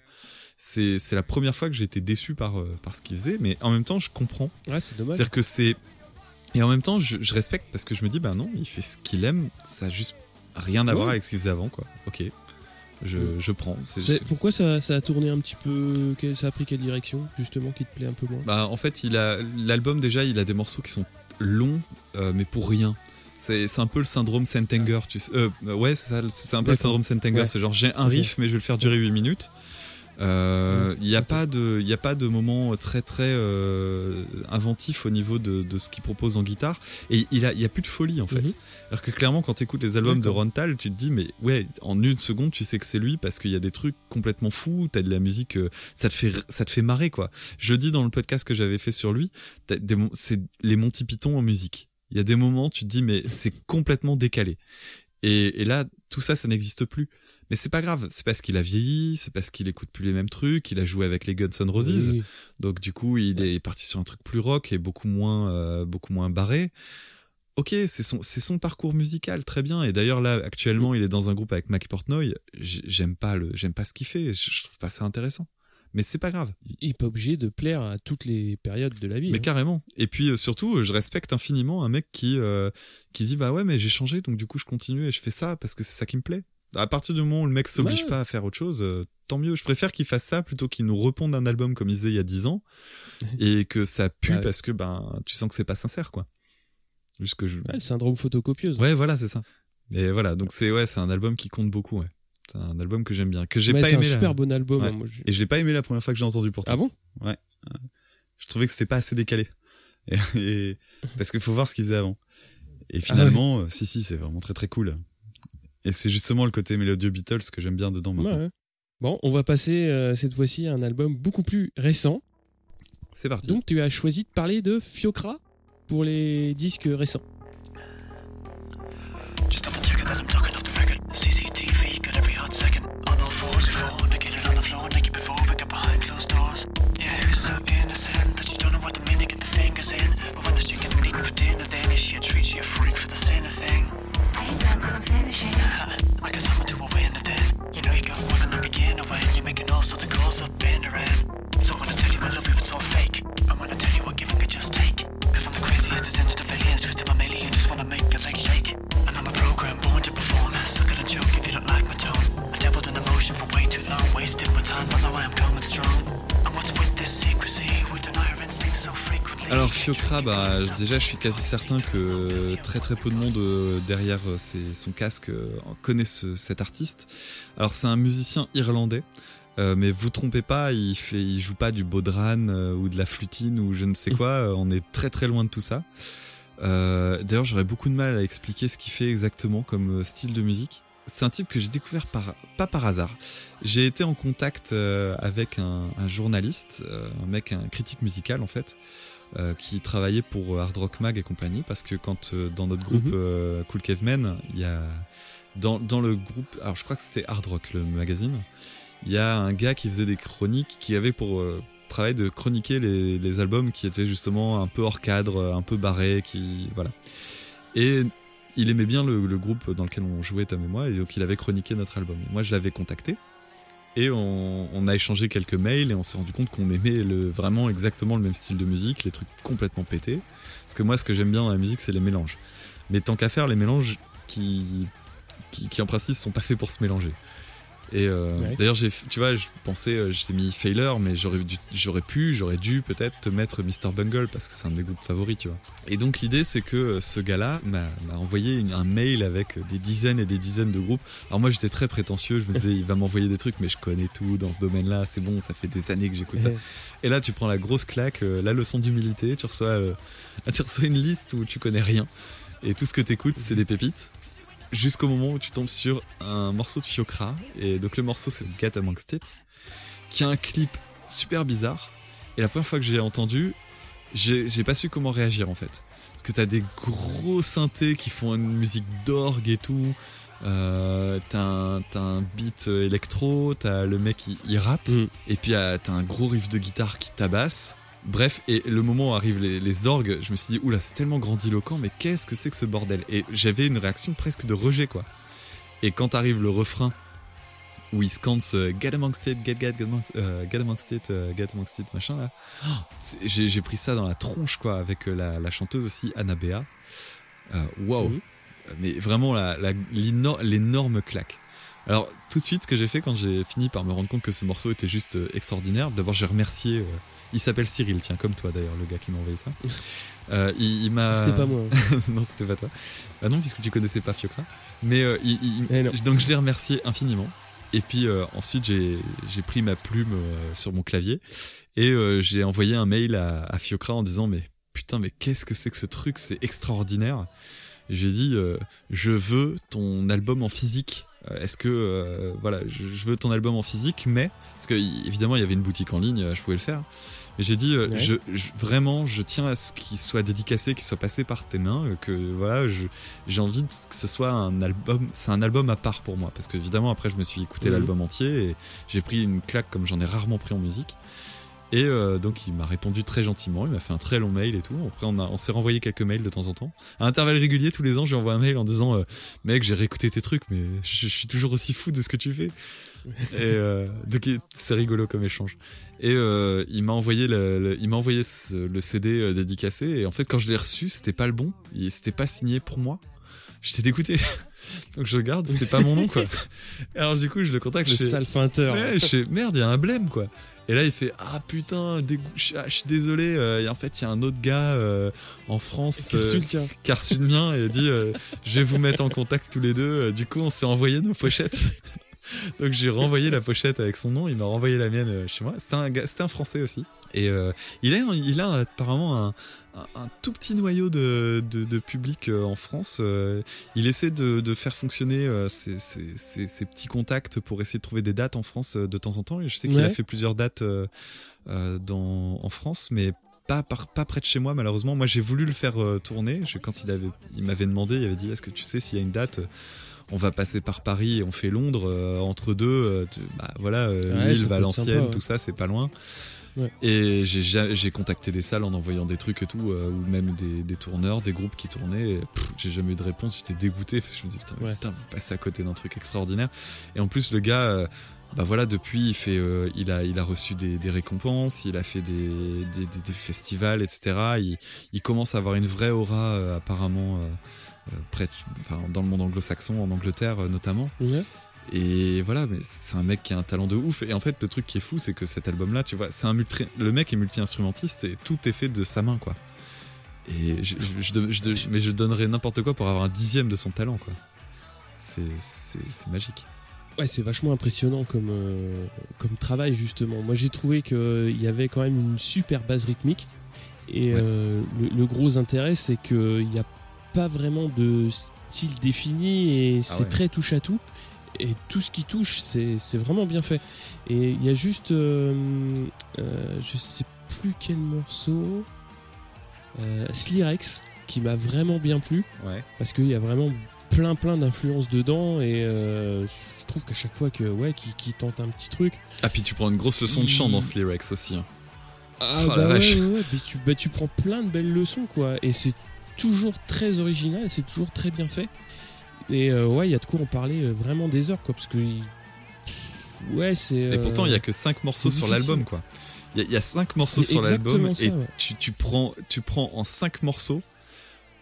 S3: C'est la première fois que j'ai été déçu par, par ce qu'il faisait, mais en même temps, je comprends.
S2: Ouais, c'est dommage.
S3: C'est-à-dire que c'est. Et en même temps, je, je respecte parce que je me dis, bah non, il fait ce qu'il aime, ça a juste rien à voir avec ce qu'il faisait avant, quoi. Ok. Je,
S2: Mm.
S3: je prends. C'est-
S2: C'est- Pourquoi ça, ça a tourné un petit peu Ça a pris quelle direction, justement, qui te plaît un peu moins?
S3: Bah, en fait, il a l'album déjà, il a des morceaux qui sont longs, euh, mais pour rien. C'est c'est un peu le syndrome Sentenger, tu sais. Euh, ouais, c'est ça, c'est un peu le syndrome Sentenger.
S2: Ouais.
S3: C'est genre j'ai un riff, mais je vais le faire durer 8 minutes. Euh, Il n'y a pas de, y a pas de moment très très euh, inventif au niveau de, de ce qu'il propose en guitare. Et il a, il y a plus de folie en fait.
S2: Mhm.
S3: Alors que clairement, quand tu écoutes les albums de
S2: D'accord.
S3: Rontal, tu te dis mais ouais, en une seconde, tu sais que c'est lui parce qu'il y a des trucs complètement fous. T'as de la musique, euh, ça te fait, ça te fait marrer quoi. Je dis dans le podcast que j'avais fait sur lui, c'est les Monty Python en musique. Il y a des moments, tu te dis mais c'est complètement décalé. Et, et là, tout ça, ça n'existe plus. Mais c'est pas grave, c'est parce qu'il a vieilli, c'est parce qu'il écoute plus les mêmes trucs, il a joué avec les Guns N' Roses.
S2: Oui,
S3: Donc du coup, il est parti sur un truc plus rock et beaucoup moins, euh, beaucoup moins barré. Ok, c'est son, c'est son parcours musical, très bien. Et d'ailleurs là, actuellement, il est dans un groupe avec Mac Portnoy. J'aime pas le, j'aime pas ce qu'il fait. Je, trouve pas ça intéressant. Mais c'est pas grave.
S2: Il est pas obligé de plaire à toutes les périodes de la vie.
S3: Mais
S2: hein.
S3: carrément. Et puis euh, surtout, je respecte infiniment un mec qui, euh, qui dit bah ouais, mais j'ai changé, donc du coup je continue et je fais ça parce que c'est ça qui me plaît. À partir du moment où le mec s'oblige
S2: Ouais.
S3: pas à faire autre chose, euh, tant mieux. Je préfère qu'il fasse ça plutôt qu'il nous reponde un album comme il disait il y a 10 ans et que ça pue
S2: Ah ouais.
S3: parce que ben tu sens que c'est pas sincère quoi. Juste que je...
S2: Ouais, le syndrome photocopieuse.
S3: Ouais, voilà, c'est ça. Et voilà, donc c'est ouais, c'est un album qui compte beaucoup. Ouais. C'est un album que j'aime bien, que j'ai pas
S2: c'est un
S3: aimé.
S2: super bon album.
S3: Ouais.
S2: hein, moi, je-
S3: Et je l'ai pas aimé la première fois que j'ai entendu pourtant.
S2: Ah bon?
S3: Je trouvais que c'était pas assez décalé. Et, et- parce qu'il faut voir ce qu'il faisait avant. Et finalement, euh, si si, c'est vraiment très très cool. Et c'est justement le côté mélodieux Beatles que j'aime bien dedans maintenant.
S2: Ouais, ouais. Bon, on va passer euh, cette fois-ci à un album beaucoup plus récent.
S3: C'est parti.
S2: Donc, tu as choisi de parler de Fiocra pour les disques récents.
S5: You treat you a freak for the sinner thing?
S6: I
S5: got someone to a winner then. You know you got more than a beginner when you're making all sorts of calls up in around. So when I tell you I love you, it's all fake. And I tell you what giving I just take. Cause I'm the craziest descendant of aliens, twisted my alien, just wanna make your legs shake. And I'm a program born to perform. Suck it a joke if you don't like my tone. I dabbled in emotion for way too long, wasted my time, but now I am coming strong. And what's with this secrecy?
S3: Alors Fiocra, bah, déjà je suis quasi certain que très très peu de monde euh, derrière euh, son casque euh, connaît ce- cet artiste. Alors c'est un musicien irlandais, mais vous trompez pas, il joue pas du bodran euh, ou de la flutine ou je ne sais quoi. on est très très loin de tout ça. D'ailleurs j'aurais beaucoup de mal à expliquer ce qu'il fait exactement comme style de musique. C'est un type que j'ai découvert pas par hasard. J'ai été en contact avec un, un journaliste, un mec, un critique musical en fait, euh, qui travaillait pour euh, Hard Rock Mag et compagnie parce que quand euh, dans notre groupe
S2: Mhm.
S3: euh, Cool Cavemen, il y a dans, dans le groupe, alors je crois que c'était Hard Rock le magazine, il y a un gars qui faisait des chroniques qui avait pour travail de chroniquer les, les albums qui étaient justement un peu hors cadre, un peu barrés, qui voilà. Et il aimait bien le, le groupe dans lequel on jouait Tom et moi, et donc il avait chroniqué notre album. Moi, je l'avais contacté. Et on, a échangé quelques mails et on s'est rendu compte qu'on aimait le, vraiment exactement le même style de musique, les trucs complètement pétés. Parce que moi, ce que j'aime bien dans la musique, c'est les mélanges. Mais tant qu'à faire, les mélanges qui, qui, qui en principe sont pas faits pour se mélanger. Et euh,
S2: Ouais.
S3: d'ailleurs, j'ai, tu vois, je pensais, euh, j'ai mis Failure, mais j'aurais, dû, j'aurais pu, j'aurais dû peut-être te mettre Mr. Bungle parce que c'est un de mes groupes favoris, tu vois. Et donc l'idée, c'est que euh, ce gars-là m'a, m'a envoyé une- un mail avec des dizaines et des dizaines de groupes. Alors moi, j'étais très prétentieux, je me disais, il va m'envoyer des trucs, mais je connais tout dans ce domaine-là, c'est bon, ça fait des années que j'écoute ça. Et là, tu prends la grosse claque, la leçon d'humilité, tu reçois, tu reçois une liste où tu connais rien. Et tout ce que t'écoutes, c'est des pépites. Jusqu'au moment où tu tombes sur un morceau de Fiocra. Et donc le morceau, c'est Get Amongst It. Qui a un clip super bizarre. Et la première fois que j'ai entendu, j'ai pas su comment réagir en fait. Parce que t'as des gros synthés qui font une musique d'orgue et tout. Euh, t'as un, t'as un beat euh, électro, t'as le mec il, il rappe,
S2: Mm.
S3: et puis euh, t'as un gros riff de guitare qui tabasse. Bref, et le moment où arrivent les, les orgues, je me suis dit, oula, c'est tellement grandiloquent, mais qu'est-ce que c'est que ce bordel? Et j'avais une réaction presque de rejet, quoi. Et quand arrive le refrain, où il scande ce Get amongst it, get, get, get amongst, euh, get amongst it, euh, get amongst it, machin là, oh, j'ai pris ça dans la tronche, quoi, avec euh, la, la chanteuse aussi, Anna Bea. Waouh
S2: Mhm.
S3: Mais vraiment, la- la- l'énor- l'énorme claque. Alors, tout de suite, ce que j'ai fait quand j'ai fini par me rendre compte que ce morceau était juste euh, extraordinaire, d'abord j'ai remercié. euh, il s'appelle Cyril, tiens, comme toi d'ailleurs, le gars qui m'a envoyé ça. Euh, il il m'a.
S2: C'était pas moi.
S3: non, c'était pas toi. Bah non, puisque tu connaissais pas Fiocra. Mais euh, il- il-
S2: Eh
S3: donc je l'ai remercié infiniment. Et puis euh, ensuite j'ai pris ma plume euh, sur mon clavier et euh, j'ai envoyé un mail à, à Fiocra en disant mais putain mais qu'est-ce que c'est que ce truc? C'est extraordinaire. J'ai dit je veux ton album en physique. Euh, Est-ce que euh, voilà je, je veux ton album en physique mais parce que évidemment il y avait une boutique en ligne euh, je pouvais le faire. Mais j'ai dit euh,
S2: Ouais.
S3: je, je- vraiment je tiens à ce qu'il soit dédicacé qu'il soit passé par tes mains que voilà je j'ai envie de- que ce soit un album, c'est un album à part pour moi, parce que évidemment après je me suis écouté
S2: Mhm.
S3: l'album entier et j'ai pris une claque comme j'en ai rarement pris en musique. Et euh, donc il m'a répondu très gentiment, il m'a fait un très long mail et tout. Après on, on s'est renvoyé quelques mails de temps en temps. À intervalles réguliers tous les ans, je lui envoie un mail en disant euh, mec j'ai réécouté tes trucs mais je, je suis toujours aussi fou de ce que tu fais. et euh, donc c'est rigolo comme échange. Et euh, il m'a envoyé le, le- il m'a envoyé ce- le CD euh, dédicacé et en fait quand je l'ai reçu c'était pas le bon, il c'était pas signé pour moi. J'étais dégoûté. Donc je regarde, c'est pas mon nom quoi. Alors du coup je le contacte,
S2: Le
S3: je fais,
S2: sale feinteur.
S3: Ouais, je fais merde, il y a un blême quoi. Et là il fait ah putain, je ah, je suis désolé. euh, et en fait il y a un autre gars euh, en France
S2: Qui a
S3: euh,
S2: reçu le tien.
S3: qui a reçu le mien et dit euh, je vais vous mettre en contact tous les deux. Du coup on s'est envoyé nos pochettes. Donc j'ai renvoyé la pochette avec son nom, il m'a renvoyé la mienne chez moi. C'était un gars, c'était un français aussi. Et euh, il a il a apparemment un, un, un tout petit noyau de, de, de public euh, en France. Euh, il essaie de, de faire fonctionner euh, ses, ses, ses, ses petits contacts pour essayer de trouver des dates en France de temps en temps. Je sais qu'il
S2: Ouais.
S3: a fait plusieurs dates dans, en France, mais pas, par, pas près de chez moi malheureusement. Moi j'ai voulu le faire euh, tourner. Je, quand il avait, il m'avait demandé, il avait dit est-ce que tu sais s'il y a une date on va passer par Paris et on fait Londres euh, entre deux euh, tu- bah voilà
S2: Ouais,
S3: Lille Valenciennes
S2: sympa, ouais.
S3: tout ça c'est pas loin
S2: Ouais.
S3: et j'ai ja- j'ai contacté des salles en envoyant des trucs et tout euh, ou même des, des tourneurs des groupes qui tournaient j'ai jamais eu de réponse j'étais dégoûté parce que je me dis putain,
S2: Ouais.
S3: putain vous passez à côté d'un truc extraordinaire et en plus le gars euh, bah voilà depuis il fait euh, il a il a reçu des, des récompenses il a fait des, des, festivals etc il, il commence à avoir une vraie aura euh, apparemment euh, près enfin dans le monde anglo-saxon en Angleterre notamment. Et voilà, mais c'est un mec qui a un talent de ouf. Et en fait, le truc qui est fou, c'est que cet album-là, tu vois, c'est un multi... le mec est multi-instrumentiste et tout est fait de sa main, quoi. Et je, je, je- je- je- mais je donnerais n'importe quoi pour avoir un dixième de son talent, quoi. C'est, c'est, c'est magique.
S2: Ouais, c'est vachement impressionnant comme, euh, comme travail, justement. Moi, j'ai trouvé qu'il y avait quand même une super base rythmique. Et
S3: Ouais.
S2: euh, le, le gros intérêt, c'est qu'il n'y a pas vraiment de style défini et c'est
S3: ouais.
S2: très touche à tout. Et tout ce qui touche, c'est vraiment bien fait. Et il y a juste. euh, euh, je sais plus quel morceau. Euh, Slirex, qui m'a vraiment bien plu
S3: Ouais.
S2: parce qu'il y a vraiment plein plein d'influences dedans et euh, je trouve qu'à chaque fois que ouais qui, qui tente un petit truc
S3: Ah, puis tu prends une grosse leçon de chant dans ce lyrics aussi. hein.
S2: ah
S3: Oh, la
S2: bah ouais,
S3: vache.
S2: ouais, ouais, mais tu, bah, tu prends plein de belles leçons quoi et c'est toujours très original c'est toujours très bien fait et euh, ouais il y a de quoi en parler euh, vraiment des heures quoi parce que ouais c'est
S3: Et pourtant, il y a que 5 morceaux sur l'album, quoi. Il y, a- il y a 5 morceaux sur l'album et
S2: ouais.
S3: tu, tu, prends, tu prends en 5 morceaux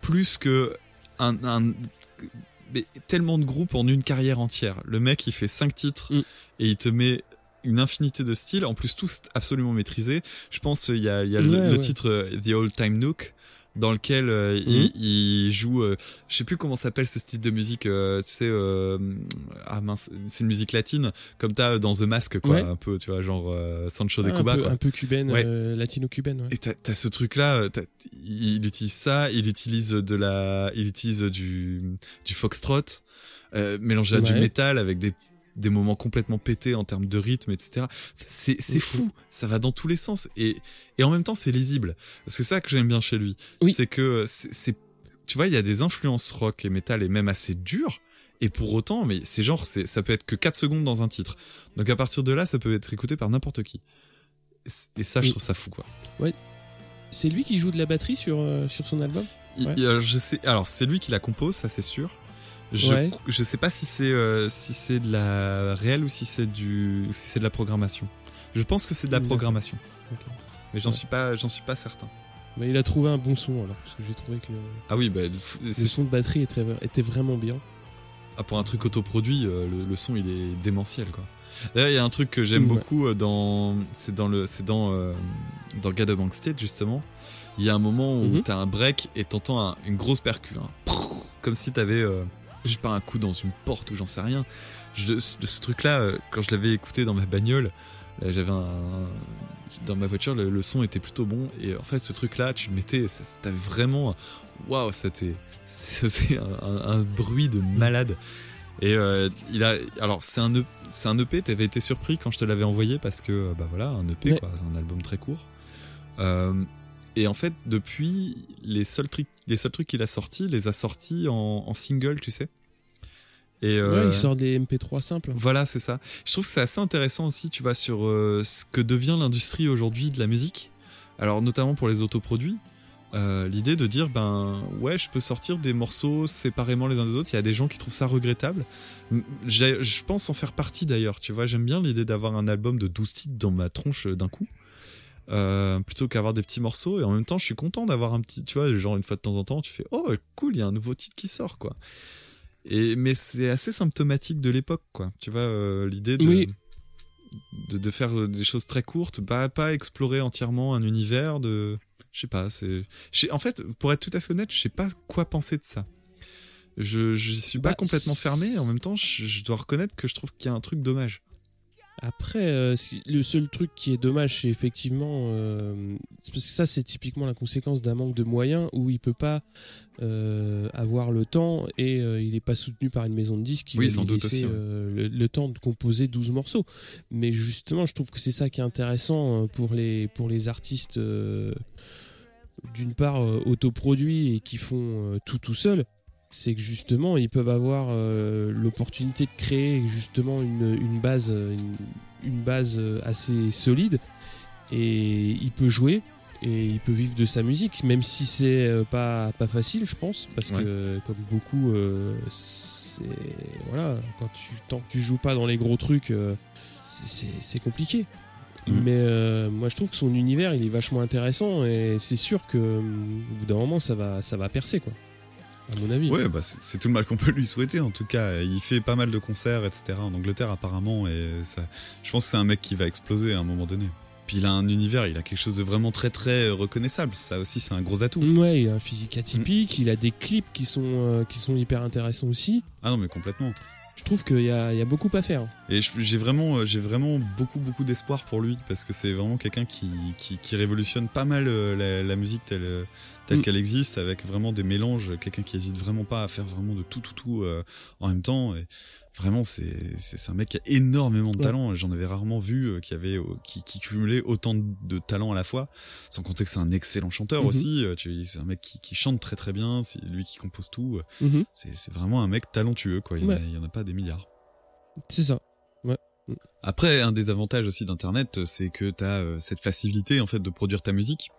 S3: plus que un, un- mais tellement de groupes en une carrière entière. Le mec, il fait 5 titres
S2: Mm.
S3: et il te met une infinité de styles, en plus tous absolument maîtrisés. Je pense il y a, il y a le,
S2: Ouais,
S3: le
S2: ouais.
S3: titre euh, The Old Time Nook dans lequel euh, il, il joue euh, je sais plus comment s'appelle ce style de musique euh, tu sais ah mince c'est une musique latine comme t'as dans The Mask quoi
S2: Ouais.
S3: un peu tu vois genre Sancho de
S2: un,
S3: Cuba
S2: peu,
S3: quoi.
S2: un peu cubaine
S3: Ouais.
S2: latino-cubaine ouais.
S3: Et t'as, ce truc-là, t'as- il utilise ça, il utilise de la, il utilise du, du foxtrot, euh, mélangé à du métal avec des, des moments complètement pétés en termes de rythme, etc. C'est, c'est fou, ça va dans tous les sens et, et en même temps c'est lisible. Parce que c'est ça que j'aime bien chez lui,
S2: Oui.
S3: c'est que c'est, c'est- tu vois, il y a des influences rock et métal et même assez dures. Et pour autant, mais c'est genre, c'est, ça peut être que 4 secondes dans un titre. Donc à partir de là, ça peut être écouté par n'importe qui. Et ça, je trouve ça fou, quoi.
S2: c'est lui qui joue de la batterie sur, euh, sur son album? Ouais.
S3: il- je sais, alors c'est lui qui la compose, ça c'est sûr. Je,
S2: Ouais.
S3: je sais pas si c'est euh, si c'est de la réelle ou si c'est du ou si c'est de la programmation. Je pense que c'est de la programmation, mais j'en
S2: Ouais.
S3: suis pas j'en suis pas certain.
S2: Mais il a trouvé un bon son alors parce que j'ai trouvé que le,
S3: Ah oui, bah, le-
S2: son de batterie était, était vraiment bien
S3: ah, pour un truc autoproduit, euh, le, le son il est démentiel quoi. D'ailleurs, il y a un truc que j'aime
S2: Ouais.
S3: beaucoup euh, dans c'est dans le c'est dans euh, dans God of State justement. Il y a un moment où
S2: Mhm.
S3: t'as un break et t'entends un- une grosse percu, hein. Comme si t'avais euh, je pas un coup dans une porte ou j'en sais rien. Je, ce, ce truc-là, euh, quand je l'avais écouté dans ma bagnole, j'avais un, dans ma voiture, le, le son était plutôt bon et en fait ce truc-là, tu le mettais, t'avais vraiment, waouh, c'était c'est un, un- bruit de malade. Et euh, il a, alors c'est un, E- c'est un EP. T'avais été surpris quand je te l'avais envoyé parce que euh, bah voilà, un EP,
S2: Ouais.
S3: quoi, c'est un album très court. Euh, et en fait, depuis, les seuls trucs, les seuls trucs qu'il a sortis, les a sortis en, en single, tu sais. Et euh,
S2: Ouais, il sort des MP3 simples.
S3: voilà, c'est ça. Je trouve que c'est assez intéressant aussi, tu vois, sur euh, ce que devient l'industrie aujourd'hui de la musique. Alors, notamment pour les autoproduits. Euh, L'idée de dire, ben ouais, je peux sortir des morceaux séparément les uns des autres. Il y a des gens qui trouvent ça regrettable. Je pense en faire partie d'ailleurs, tu vois. J'aime bien l'idée d'avoir un album de 12 titres dans ma tronche euh, d'un coup. Euh, plutôt qu'avoir des petits morceaux. Et en même temps je suis content d'avoir un petit tu vois genre une fois de temps en temps tu fais oh cool il y a un nouveau titre qui sort quoi. Et mais c'est assez symptomatique de l'époque quoi. Tu vois euh, l'idée de,
S2: Oui.
S3: de de faire euh, des choses très courtes pas pas explorer entièrement un univers de je sais pas c'est en fait pour être tout à fait honnête je sais pas quoi penser de ça. Je je suis pas
S2: Bah,
S3: complètement fermé. En même temps je, je dois reconnaître que je trouve qu'il y a un truc dommage
S2: Après, euh, le seul truc qui est dommage, c'est effectivement. euh, parce que ça, c'est typiquement la conséquence d'un manque de moyens où il peut pas euh, avoir le temps et il n'est pas soutenu par une maison de disques qui
S3: Oui,
S2: va lui
S3: doute
S2: laisser
S3: aussi, ouais.
S2: le, le temps de composer 12 morceaux. Mais justement, je trouve que c'est ça qui est intéressant pour les, pour les artistes, d'une part, autoproduits et qui font tout tout seuls c'est que justement ils peuvent avoir euh, l'opportunité de créer justement une, une base une, une base euh, assez solide. Et il peut jouer et il peut vivre de sa musique même si c'est euh, pas pas facile je pense. Parce que comme beaucoup euh, c'est voilà quand tu tant que tu joues pas dans les gros trucs euh, c'est- compliqué.
S3: Mhm.
S2: mais euh, moi je trouve que son univers il est vachement intéressant. Et c'est sûr que au bout d'un moment ça va ça va percer quoi à mon avis
S3: Ouais, bah c'est tout le mal qu'on peut lui souhaiter. En tout cas, il fait pas mal de concerts, etc. En Angleterre apparemment, et ça, je pense que c'est un mec qui va exploser à un moment donné. Puis il a un univers, il a quelque chose de vraiment très très reconnaissable. Ça aussi, c'est un gros atout.
S2: Ouais, il a un physique atypique, il a des clips qui sont, euh, qui sont hyper intéressants aussi.
S3: Ah non, mais complètement.
S2: Je trouve qu'il y a, il y a beaucoup à faire.
S3: Et j'ai vraiment, euh, j'ai vraiment beaucoup beaucoup d'espoir pour lui parce que c'est vraiment quelqu'un qui, qui qui révolutionne pas mal euh, la, la musique telle euh, telle
S2: Mm.
S3: qu'elle existe avec vraiment des mélanges. Quelqu'un qui hésite vraiment pas à faire vraiment de tout tout tout euh, en même temps. Et vraiment, c'est c'est un mec qui a énormément de
S2: Ouais.
S3: talent. J'en avais rarement vu euh, qui avait euh, qui qui cumulait autant de, talent à la fois. Sans compter que c'est un excellent chanteur
S2: Mhm.
S3: aussi. Euh, tu- C'est un mec qui, qui chante très très bien. C'est lui qui compose tout.
S2: Mhm,
S3: C'est c'est vraiment un mec talentueux quoi. Il y en a-
S2: Ouais.
S3: il y en a pas des milliards.
S2: C'est ça.
S3: Après, un des avantages aussi d'Internet, c'est que t'as euh, cette facilité en fait de produire ta musique.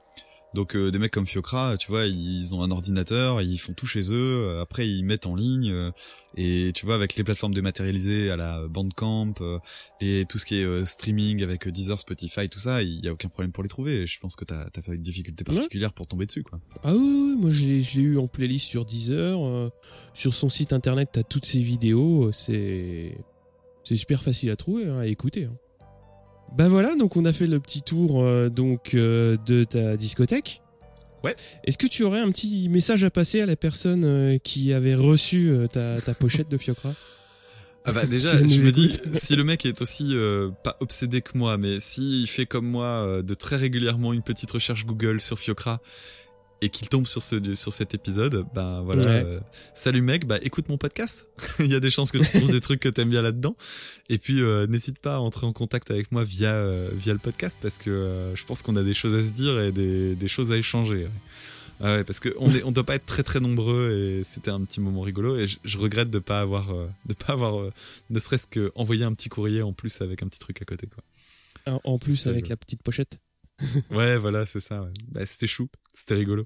S3: Donc euh, des mecs comme Fiocra, tu vois, ils ont un ordinateur, ils font tout chez eux. euh, Après, ils mettent en ligne euh, et tu vois avec les plateformes dématérialisées à la Bandcamp euh, et tout ce qui est euh, streaming avec Deezer, Spotify, tout ça, il y a aucun problème pour les trouver. Et je pense que t'as t'as pas eu de difficulté
S2: Ouais.
S3: particulière pour tomber dessus, quoi.
S2: Ah oui, oui, moi je l'ai, je l'ai eu en playlist sur Deezer. euh, sur son site internet, t'as toutes ses vidéos. C'est, c'est super facile à trouver, hein, à écouter. hein. Bah voilà, donc on a fait le petit tour euh, donc euh, de ta discothèque.
S3: Ouais.
S2: Est-ce que tu aurais un petit message à passer à la personne euh, qui avait reçu ta, ta pochette de Fiocra?
S3: Ah bah
S2: Si
S3: déjà, je me dis, si le mec est aussi pas obsédé que moi, mais s'il fait comme moi de très régulièrement une petite recherche Google sur Fiocra et qu'il tombe sur ce sur cet épisode, ben voilà.
S2: Ouais.
S3: euh, salut mec, bah écoute mon podcast. Il y a des chances que tu trouves des trucs que t'aimes bien là-dedans. Et puis euh, n'hésite pas à entrer en contact avec moi via euh, via le podcast parce que je pense qu'on a des choses à se dire et des des choses à échanger. ouais. Ah ouais, parce que on est, on doit pas être très très nombreux et c'était un petit moment rigolo et je, je regrette de pas avoir, de pas avoir, ne serait-ce que envoyé un petit courrier en plus avec un petit truc à côté quoi.
S2: En- plus, avec la petite pochette.
S3: Ouais, voilà, c'est ça. ouais. Bah, c'était chou, c'était rigolo.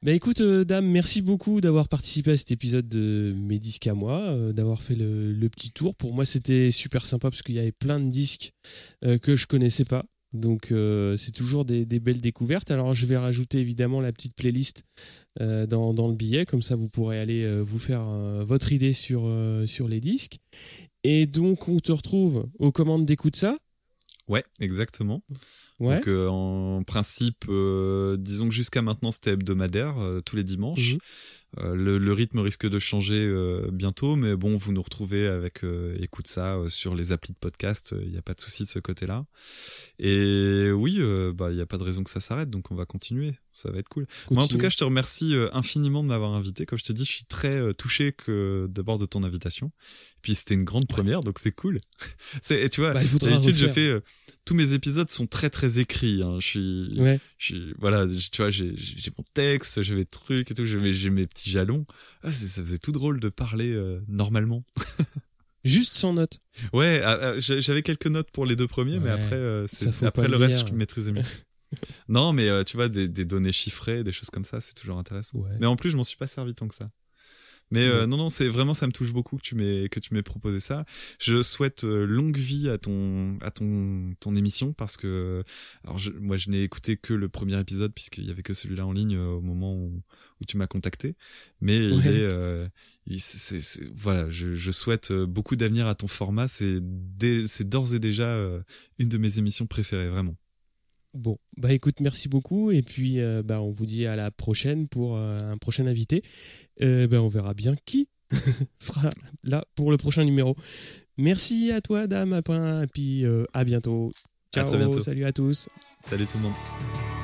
S2: Bah écoute, euh, dame, merci beaucoup d'avoir participé à cet épisode de mes disques à moi, euh, d'avoir fait le, le petit tour. Pour moi, c'était super sympa parce qu'il y avait plein de disques euh, que je connaissais pas. Donc c'est toujours des, des belles découvertes. Alors je vais rajouter évidemment la petite playlist dans, dans le billet, comme ça vous pourrez aller vous faire votre idée sur, sur les disques. Et donc on te retrouve aux commandes d'écoute ça?
S3: Ouais, exactement.
S2: Ouais.
S3: Donc euh, en principe, euh, disons que jusqu'à maintenant c'était hebdomadaire euh, tous les dimanches.
S2: Mhm.
S3: Euh, le, le rythme risque de changer euh, bientôt, mais bon, vous nous retrouvez avec euh, écoute ça sur les applis de podcast. Il n'y a pas de souci de ce côté-là. Et oui, bah il n'y a pas de raison que ça s'arrête, donc on va continuer. Ça va être cool. Moi, en tout cas, je te remercie infiniment de m'avoir invité. Comme je te dis, je suis très touché que d'abord de ton invitation. Puis c'était une grande première, donc c'est cool. et tu vois,
S2: Bah,
S3: d'habitude je fais euh, tous mes épisodes sont très très écrits. hein. Je suis
S2: Ouais.
S3: je suis- voilà, je- tu vois, j'ai mon texte, j'ai mes trucs et tout, j'ai mes, j'ai mes petits jalons. Ah, ça faisait tout drôle de parler euh, normalement.
S2: Juste sans notes.
S3: Ouais, ah, ah, j'avais quelques notes pour les deux premiers, mais après, euh, après le reste, je maîtrisais mieux. non, mais euh, tu vois, des, des données chiffrées, des choses comme ça, c'est toujours intéressant.
S2: Ouais.
S3: Mais en plus, je m'en suis pas servi tant que ça. Mais euh, non, non, c'est vraiment, ça me touche beaucoup que tu m'aies que tu m'aies proposé ça. Je souhaite euh, longue vie à ton à ton ton émission parce que alors je, moi je n'ai écouté que le premier épisode puisqu'il y avait que celui-là en ligne euh, au moment où, où tu m'as contacté. Mais il
S2: Ouais.
S3: est euh, il- c'est- c'est- voilà, je, je souhaite euh, beaucoup d'avenir à ton format. C'est c'est d'ores et déjà une de mes émissions préférées, vraiment.
S2: Bon, bah écoute, merci beaucoup. Et puis, euh, bah, on vous dit à la prochaine pour euh, un prochain invité. Euh, bah, on verra bien qui sera là pour le prochain numéro. Merci à toi, Dame. Et puis, à bientôt.
S3: À
S2: Ciao,
S3: très bientôt.
S2: salut à tous.
S3: Salut tout le monde.